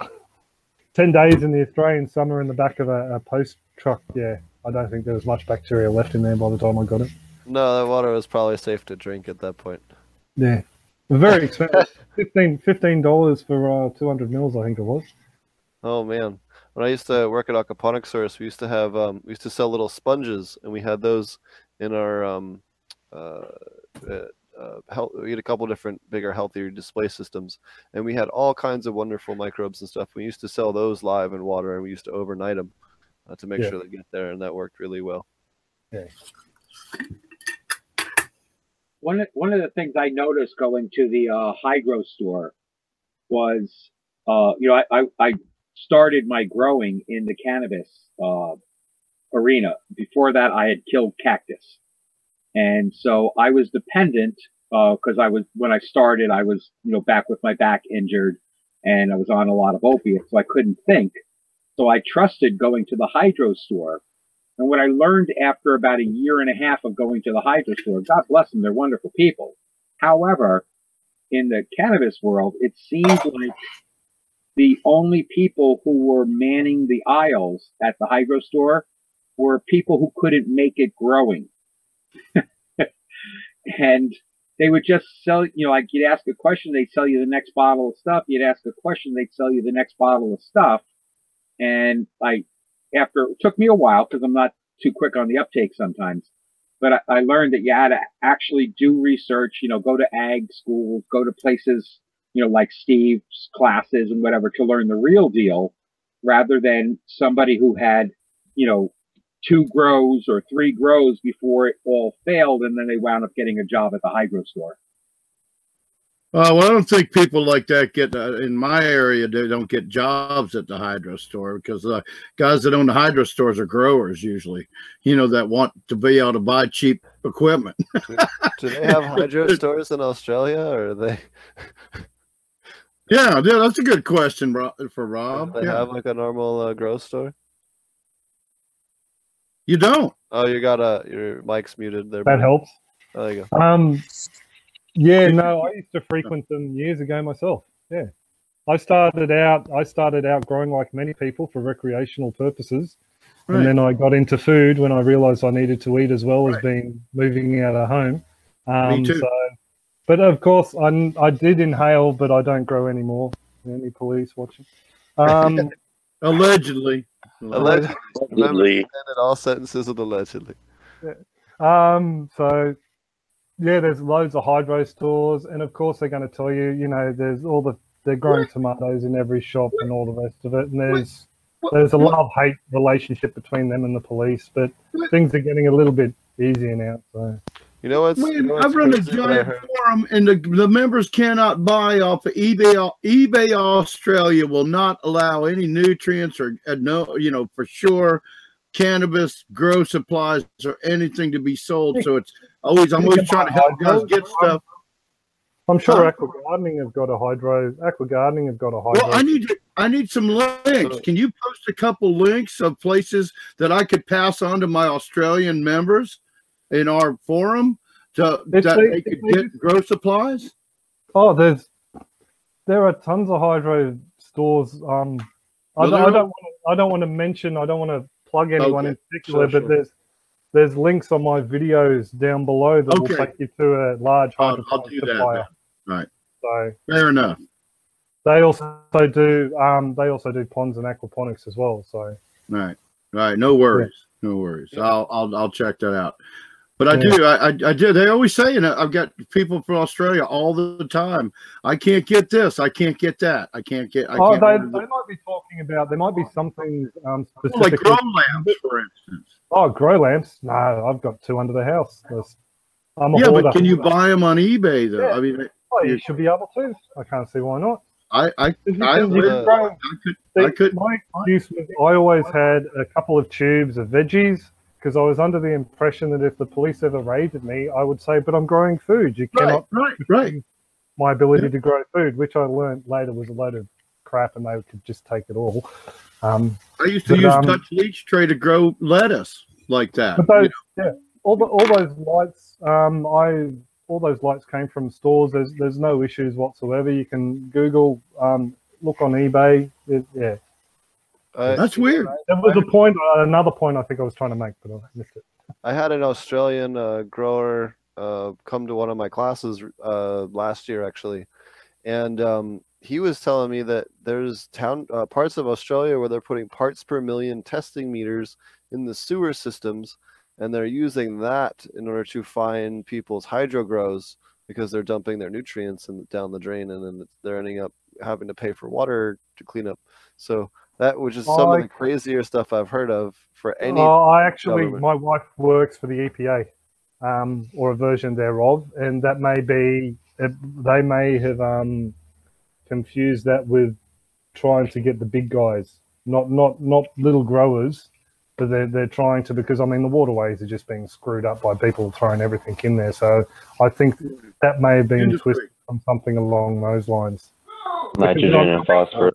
[laughs] 10 days in the Australian summer in the back of a, a post truck. Yeah, I don't think there was much bacteria left in there by the time I got it. No, that water was probably safe to drink at that point. Yeah. Very [laughs] expensive. 15 dollars for uh, 200 mils, I think it was. Oh man, when I used to work at Aquaponics Source, we used to have um, we used to sell little sponges, and we had those in our um, uh, uh, uh, health, we had a couple different bigger, healthier display systems, and we had all kinds of wonderful microbes and stuff. We used to sell those live in water, and we used to overnight them uh, to make Yeah. sure they get there, and that worked really well. Okay. one of, one of the things I noticed going to the uh, hydro store was, uh, you know, I, I, I started my growing in the cannabis uh, arena. Before that, I had killed cactus, and so I was dependent because I was when I started, I was you know back with my back injured, and I was on a lot of opiates, so I couldn't think. So I trusted going to the hydro store and what I learned after about a year and a half of going to the hydro store, God bless them, they're wonderful people. However, in the cannabis world, it seemed like the only people who were manning the aisles at the hydro store were people who couldn't make it growing. [laughs] and they would just sell, you know, like you'd ask a question, they'd sell you the next bottle of stuff. You'd ask a question, they'd sell you the next bottle of stuff. And I after it took me a while because I'm not too quick on the uptake sometimes. But I, I learned that you had to actually do research, you know, go to ag schools, go to places, you know, like Steve's classes and whatever to learn the real deal rather than somebody who had, you know, two grows or three grows before it all failed and then they wound up getting a job at the hydro store. Uh, well, I don't think people like that get uh, in my area. They don't get jobs at the hydro store because uh, guys that own the hydro stores are growers usually. You know that want to be able to buy cheap equipment. [laughs] Do they have hydro [laughs] stores in Australia, or are they? [laughs] Yeah, yeah, that's a good question, Rob, for do Rob. they Yeah. have like a normal uh, grow store? You don't. Oh, you got a your mic's muted there. That helps. Oh, there you go. Um, yeah, no, I used to frequent them years ago myself. Yeah, I started out. I started out growing like many people for recreational purposes, Right. and then I got into food when I realised I needed to eat as well as being moving out of home. Um, too. So, but of course, I I did inhale, but I don't grow anymore. Any police watching? Um, [laughs] Allegedly. Allegedly. Remember, Allegedly. all sentences with allegedly. Yeah. Um, so yeah, there's loads of hydro stores, and of course they're going to tell you, you know, there's all the they're growing tomatoes in every shop and all the rest of it, and there's there's a love hate relationship between them and the police, but things are getting a little bit easier now. So You know what's? you know I've what's run a crazy that I giant forum, and the, the members cannot buy off of eBay. eBay Australia will not allow any nutrients or uh, no, you know, for sure, cannabis, grow supplies, or anything to be sold. So it's always I'm always trying to help guys get stuff. I'm sure Huh? Aqua Gardening have got a hydro. Aqua Gardening have got a hydro. Well, I need to, I need some links. Can you post a couple links of places that I could pass on to my Australian members in our forum to If that they- they could they get grow supplies? Oh, there's there are tons of hydro stores. Um, I, Well, don't, I don't want to, I don't want to mention. I don't want to plug anyone Okay. in particular, Sure, but sure. there's there's links on my videos down below that Okay. will take you to a large I'll- I'll do that. Right. So Fair enough. they also do um they also do ponds and aquaponics as well. So Right, right. No worries, no worries. I'll I'll I'll check that out. But I do, I, I I do. They always say, and I've got people from Australia all the time. I can't get this. I can't get that. I can't get. I oh, can't they, they might be talking about there might be some things um like specifically. grow lamps, for instance. Oh, grow lamps? No, I've got two under the house. I'm a Yeah, but can you buy them on eBay though? Yeah. I mean, Oh, you should be able to. I can't see why not. I I you I can- you would- can grow- I could See, I could my excuse was I always had a couple of tubes of veggies because I was under the impression that if the police ever raided me, I would say, "But I'm growing food. You right cannot right [laughs] right. my ability to grow food," which I learned later was a load of crap, and they could just take it all. Um, I used to But, use um, Dutch leach tray to grow lettuce like that. but those, yeah, all the, all those lights, um, I all those lights came from stores. There's there's no issues whatsoever. You can Google, um, look on eBay. It, yeah, I, That's weird. there was a point, uh, another point I think I was trying to make, but I missed it. I had an Australian uh, grower uh, come to one of my classes uh, last year, actually, and um, he was telling me that there's town uh, parts of Australia where they're putting parts per million testing meters in the sewer systems, and they're using that in order to find people's hydro grows because they're dumping their nutrients in, down the drain, and then they're ending up having to pay for water to clean up. So that, which is some of the I- crazier stuff I've heard of for any. Oh, I actually, government. my wife works for the EPA, um, or a version thereof, and that may be they may have um, confused that with trying to get the big guys, not not not little growers, but they're they're trying to because I mean the waterways are just being screwed up by people throwing everything in there. So I think that may have been Industry. twisted on something along those lines. Nitrogen and phosphorus.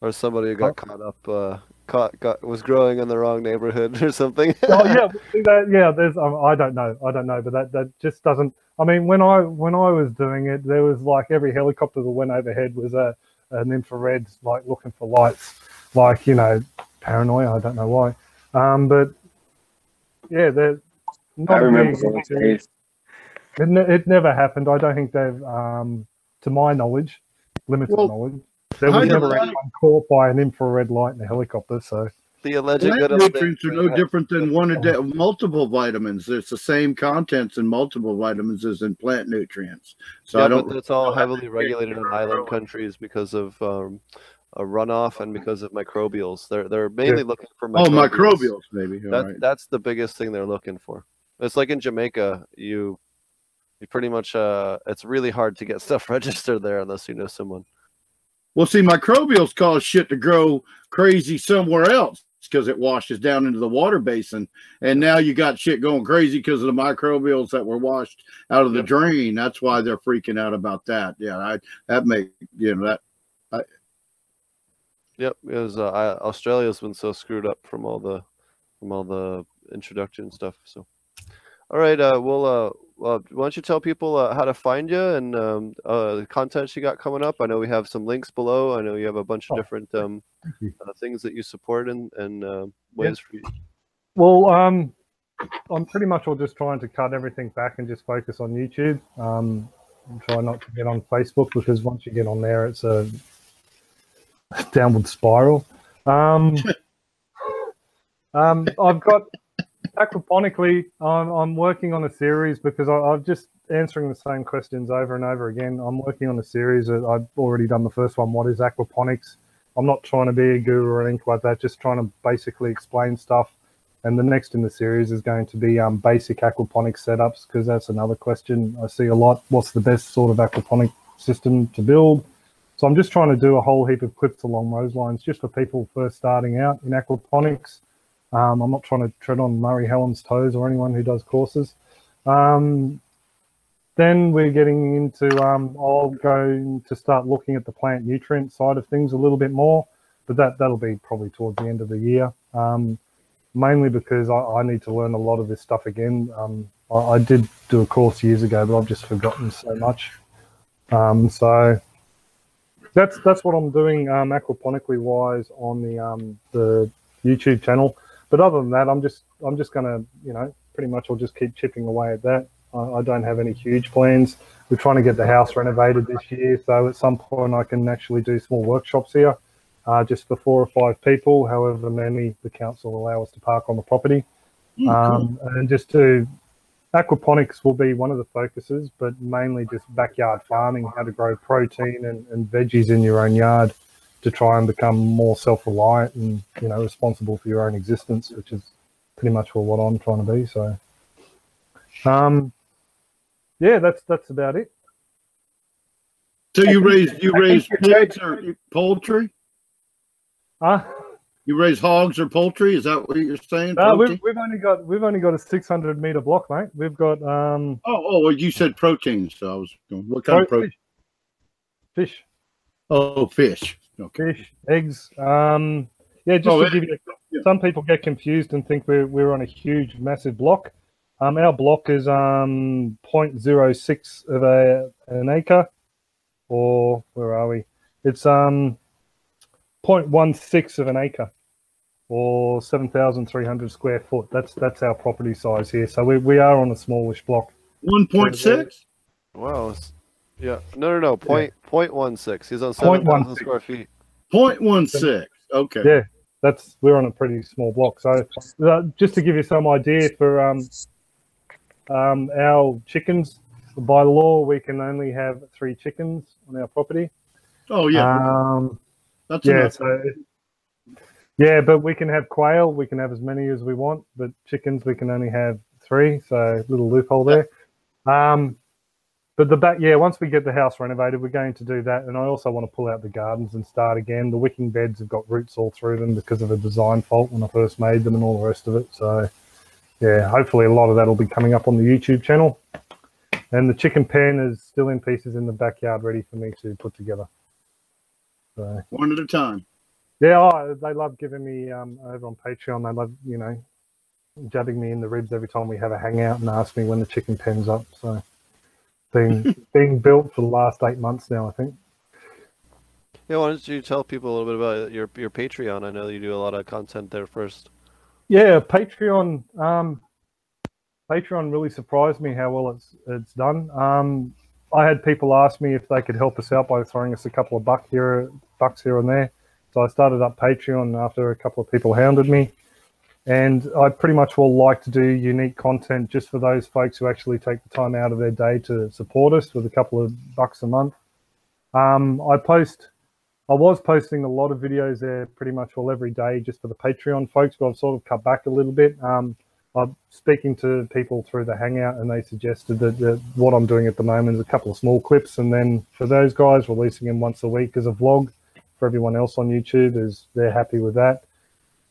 Or somebody got caught up uh caught got was growing in the wrong neighborhood [laughs] or something oh yeah, that, yeah. There's um, I don't know, I don't know, but that that just doesn't. I mean, when I when I was doing it, there was like every helicopter that went overhead was a an infrared like looking for lights, like you know, paranoia. I don't know why, um, but yeah, there. I remember those days. It, ne- it never happened. I don't think they've, um, to my knowledge, limited Well, knowledge, there was never hydrolytic- anyone caught by an infrared light in a helicopter. So the alleged good nutrients are no different than one a day, multiple vitamins. It's the same contents in multiple vitamins as in plant nutrients. So yeah, I don't. but it's all heavily regulated in island countries because of um a runoff and because of microbials they're they're mainly looking for Oh, microbials. microbials, maybe. That, right. that's the biggest thing they're looking for it's like in jamaica you you pretty much uh it's really hard to get [laughs] stuff registered there unless you know someone Well, see, microbials cause shit to grow crazy somewhere else because it washes down into the water basin, and now you got shit going crazy because of the microbials that were washed out of the Yep. drain. That's why they're freaking out about that. Yeah, I that make you know that I, Yep, it was uh, I, Australia's been so screwed up from all the from all the introduction stuff. So, all right, uh, we'll uh, well, why don't you tell people uh, how to find you and um, uh, the content you got coming up? I know we have some links below. I know you have a bunch of Oh, different um, uh, things that you support and and uh, ways for you. Well, um, I'm pretty much all just trying to cut everything back and just focus on YouTube. Um, and try not to get on Facebook because once you get on there, it's a [laughs] downward spiral. Um, [laughs] um, I've got aquaponically. I'm, I'm working on a series because I, I'm just answering the same questions over and over again. I'm working on a series. That I've already done the first one. What is aquaponics? I'm not trying to be a guru or anything like that. Just trying to basically explain stuff. And the next in the series is going to be um, basic aquaponic setups because that's another question I see a lot. What's the best sort of aquaponic system to build? So I'm just trying to do a whole heap of clips along those lines, just for people first starting out in aquaponics. Um, I'm not trying to tread on Murray Hallam's toes or anyone who does courses. Um, then we're getting into, um, I'll go to start looking at the plant nutrient side of things a little bit more, but that, that'll be probably towards the end of the year. Um, mainly because I, I need to learn a lot of this stuff again. Um, I, I did do a course years ago, but I've just forgotten so much. Um, so that's that's what I'm doing aquaponically wise on the the YouTube channel. But other than that, I'm just I'm just gonna you know pretty much I'll just keep chipping away at that. I, I don't have any huge plans. We're trying to get the house renovated this year, so at some point I can actually do small workshops here, uh, just for four or five people, however many the council allow us to park on the property, um, and just do aquaponics will be one of the focuses, but mainly just backyard farming, how to grow protein and, and veggies in your own yard to try and become more self-reliant and you know responsible for your own existence, which is pretty much what I'm trying to be. So, um, yeah, that's that's about it. So you raise you raise pigs or poultry? Uh, You raise hogs or poultry? Is that what you're saying? no, we've, we've only got we've only got a 600 meter block, mate. We've got um Oh, oh, well, you said protein, so I was going. What kind of protein? fish, fish, Oh, fish. Okay. fish, eggs. Um, yeah, just Oh, to give you, yeah. some people get confused and think we're we're on a huge, massive block. Um, our block is um 0.06 of a an acre, or where are we? It's um 0.16 of an acre, or 7,300 square foot. That's that's our property size here. So we, we are on a smallish block. One point six. Wow. it's- Yeah. No, no, no. Point point one six. He's on Point seven one thousand six. square feet. Point one six. Okay. Yeah, that's we're on a pretty small block. So uh, just to give you some idea for um, um, our chickens, by law we can only have three chickens on our property. Oh yeah. Um, That's yeah. enough. So yeah, but we can have quail. We can have as many as we want, but chickens we can only have three. So little loophole there. Um, but the back, yeah, once we get the house renovated, we're going to do that. And I also want to pull out the gardens and start again. The wicking beds have got roots all through them because of a design fault when I first made them and all the rest of it. So, yeah, hopefully a lot of that will be coming up on the YouTube channel. And the chicken pen is still in pieces in the backyard, ready for me to put together. So, One at a time. yeah, oh, they love giving me um, over on Patreon. They love, you know, jabbing me in the ribs every time we have a hangout and ask me when the chicken pen's up. So, being [laughs] being built for the last eight months now, I think. Yeah. Why don't you tell people a little bit about your your Patreon? I know you do a lot of content there first. Yeah, Patreon. Um, Patreon really surprised me how well it's it's done. Um, I had people ask me if they could help us out by throwing us a couple of buck here, bucks here and there. So I started up Patreon after a couple of people hounded me, and I pretty much will like to do unique content just for those folks who actually take the time out of their day to support us with a couple of bucks a month. Um, I post I was posting a lot of videos there pretty much all every day just for the Patreon folks, but I've sort of cut back a little bit. Um, I'm speaking to people through the Hangout, and they suggested that, that what I'm doing at the moment is a couple of small clips, and then for those guys, releasing them once a week as a vlog. For everyone else on YouTube, is they're happy with that.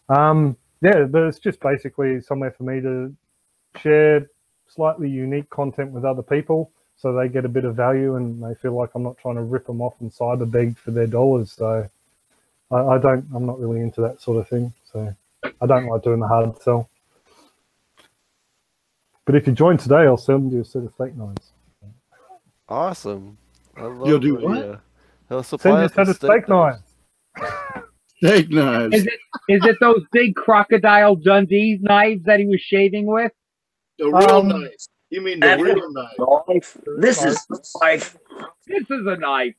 Um, yeah, but it's just basically somewhere for me to share slightly unique content with other people so they get a bit of value and they feel like I'm not trying to rip them off and cyber beg for their dollars. So I, I don't, I'm not really into that sort of thing. So I don't like doing the hard sell. But if you join today, I'll send you a set of fake knives. Awesome. I love You'll do when what? you, uh, he'll Send you a us set with of steak knives. [laughs] Steak knives. Is it is it those big crocodile Dundee knives that he was shaving with? The real Um, knives. You mean the real knife? Life. This is life. This is a knife.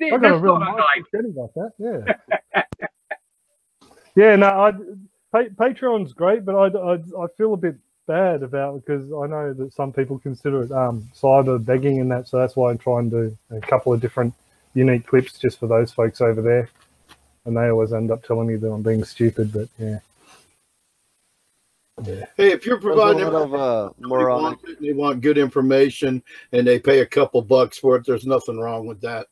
This, I got a that's real not a nice knife. spaghetti like that. Yeah. [laughs] yeah. No, I, pa- Patreon's great, but I, I, I feel a bit bad about because I know that some people consider it um, cyber begging and that, so that's why I try and do a couple of different unique clips just for those folks over there. And they always end up telling me that I'm being stupid, but yeah. Yeah. Hey, if you're There's a providing lot of uh, They moronic. want, it, they want good information and they pay a couple bucks for it. There's nothing wrong with that.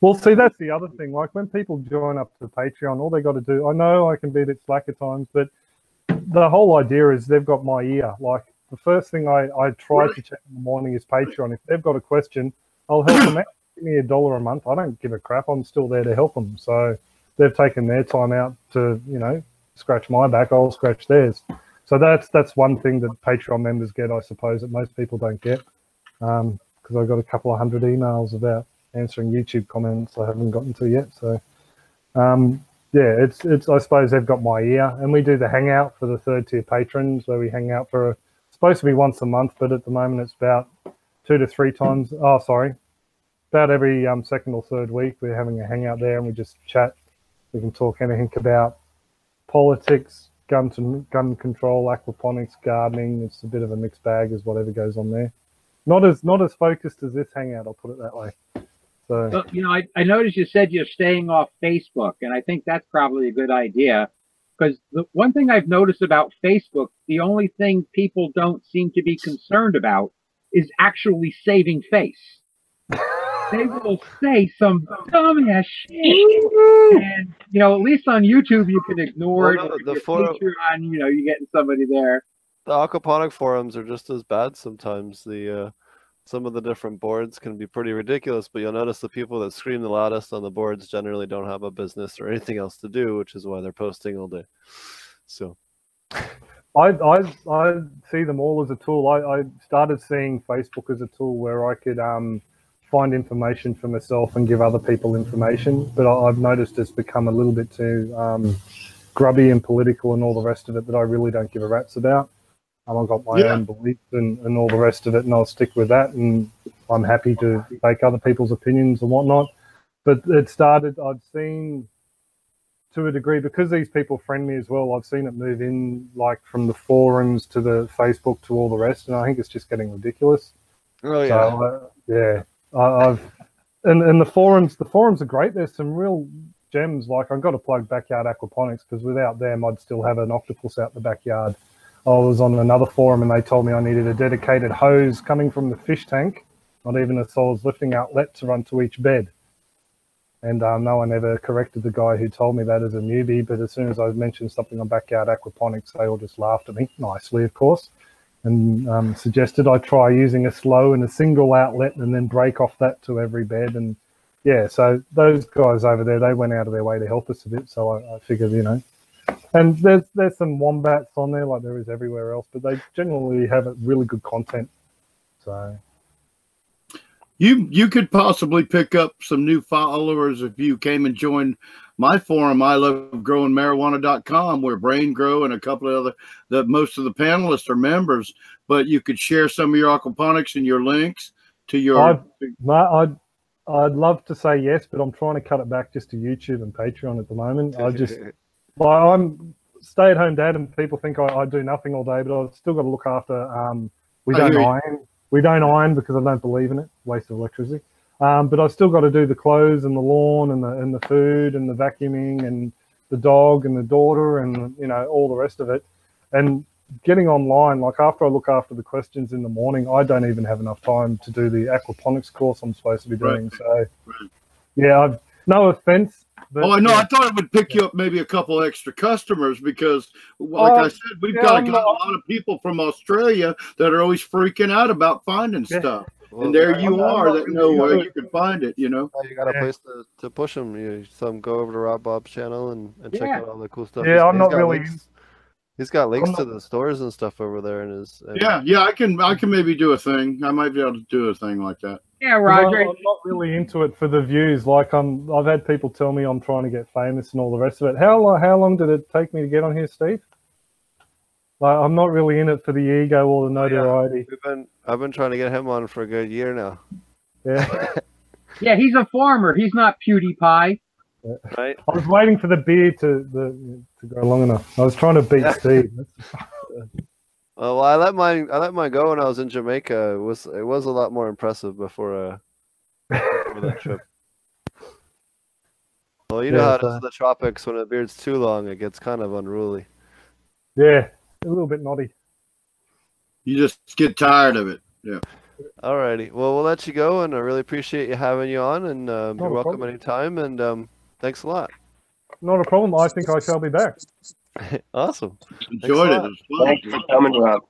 Well, see, that's the other thing. Like when people join up to Patreon, all they got to do, I know I can be a bit slack at times, but the whole idea is they've got my ear. Like the first thing I, I try to check in the morning is Patreon. If they've got a question, I'll help them out. Give me a dollar a month. I don't give a crap. I'm still there to help them. So they've taken their time out to, you know, scratch my back. I'll scratch theirs. So that's that's one thing that Patreon members get, I suppose, that most people don't get. Because I got a couple of hundred emails about answering YouTube comments I haven't gotten to yet. So, um, yeah, it's it's. I suppose they've got my ear, and we do the hangout for the third tier patrons, where we hang out for a, supposed to be once a month, but at the moment it's about two to three times. Oh, sorry, about every um, second or third week we're having a hangout there, and we just chat. We can talk anything about politics, gun to gun control, aquaponics, gardening. It's a bit of a mixed bag, as whatever goes on there. Not as not as focused as this hangout. I'll put it that way. So Well, you know, I, I noticed you said you're staying off Facebook, and I think that's probably a good idea. Because the one thing I've noticed about Facebook, the only thing people don't seem to be concerned about is actually saving face. [laughs] they will say some dumbass shit, and you know, at least on YouTube you can ignore Well, it. no, or the your forum- Patreon, you know, you're getting somebody there. The aquaponic forums are just as bad sometimes. The uh, some of the different boards can be pretty ridiculous, but you'll notice the people that scream the loudest on the boards generally don't have a business or anything else to do, which is why they're posting all day. So I, I I see them all as a tool. I, I started seeing Facebook as a tool where I could um, find information for myself and give other people information. But I, I've noticed it's become a little bit too um, grubby and political and all the rest of it that I really don't give a rat's about. Um, I've got my Yeah. own beliefs and, and all the rest of it, and I'll stick with that. And I'm happy to take other people's opinions and whatnot. But it started. I've seen to a degree because these people friend me as well. I've seen it move in like from the forums to the Facebook to all the rest, and I think it's just getting ridiculous. oh So uh, yeah, I've and the forums. The forums are great. There's some real gems. Like I've got to plug backyard aquaponics because without them, I'd still have an octopus out the backyard. I was on another forum and they told me I needed a dedicated hose coming from the fish tank, not even a solids lifting outlet to run to each bed. And um, no one ever corrected the guy who told me that as a newbie. But as soon as I mentioned something on backyard aquaponics, they all just laughed at me nicely, of course, and um, suggested I try using a SLO and a single outlet and then break off that to every bed. And yeah, so those guys over there, they went out of their way to help us a bit. So I, I figured, you know, and there's there's some wombats on there like there is everywhere else, but they generally have a really good content. So You you could possibly pick up some new followers if you came and joined my forum. I love growing marijuana.com where Brain Grow and a couple of other the most of the panelists are members. But you could share some of your aquaponics and your links to your. I'd- I'd I'd love to say yes, but I'm trying to cut it back just to YouTube and Patreon at the moment. I just [laughs] Well, I'm stay-at-home dad, and people think I, I do nothing all day, but I've still got to look after. Um, we don't iron. We don't iron because I don't believe in it. Waste of electricity. Um, but I've still got to do the clothes and the lawn and the and the food and the vacuuming and the dog and the daughter and you know all the rest of it. And getting online, like after I look after the questions in the morning, I don't even have enough time to do the aquaponics course I'm supposed to be Right. doing. So, Right. yeah, I've no offense. But, Oh, I know. yeah. I thought it would pick you up maybe a couple extra customers because, like Oh, I said, we've yeah, got, got a lot of people from Australia that are always freaking out about finding Yeah. stuff. Well, and there you I'm not- are not that really know where you can find it, you know? you got a place to, to push them. You some go over to Rob Bob's channel and, and check Yeah. out all the cool stuff. Yeah, He's- I'm he's not got really links- He's got links I'm to the stores and stuff over there, and his and Yeah, yeah, I can I can maybe do a thing. I might be able to do a thing like that. Yeah, 'Cause Roger. I'm, I'm not really into it for the views. Like I'm, I've had people tell me I'm trying to get famous and all the rest of it. How long? How long did it take me to get on here, Steve? Like I'm not really in it for the ego or the notoriety. we've been I've been trying to get him on for a good year now. Yeah, [laughs] Yeah, he's a farmer. He's not PewDiePie. Right? I was waiting for the beard to the to go long enough. I was trying to beat [laughs] Steve. Oh, well, I let mine I let mine go when I was in Jamaica. It was it was a lot more impressive before uh before that trip. Well, you know Yeah, how it so- in the tropics when a beard's too long, it gets kind of unruly. Yeah, a little bit naughty. You just get tired of it. Yeah. Alrighty. Well, we'll let you go, and I really appreciate you having you on, and um, you're welcome problem. anytime. And um, thanks a lot. Not a problem. I think I shall be back. [laughs] awesome. Enjoyed a it. It. Thanks for coming, Rob.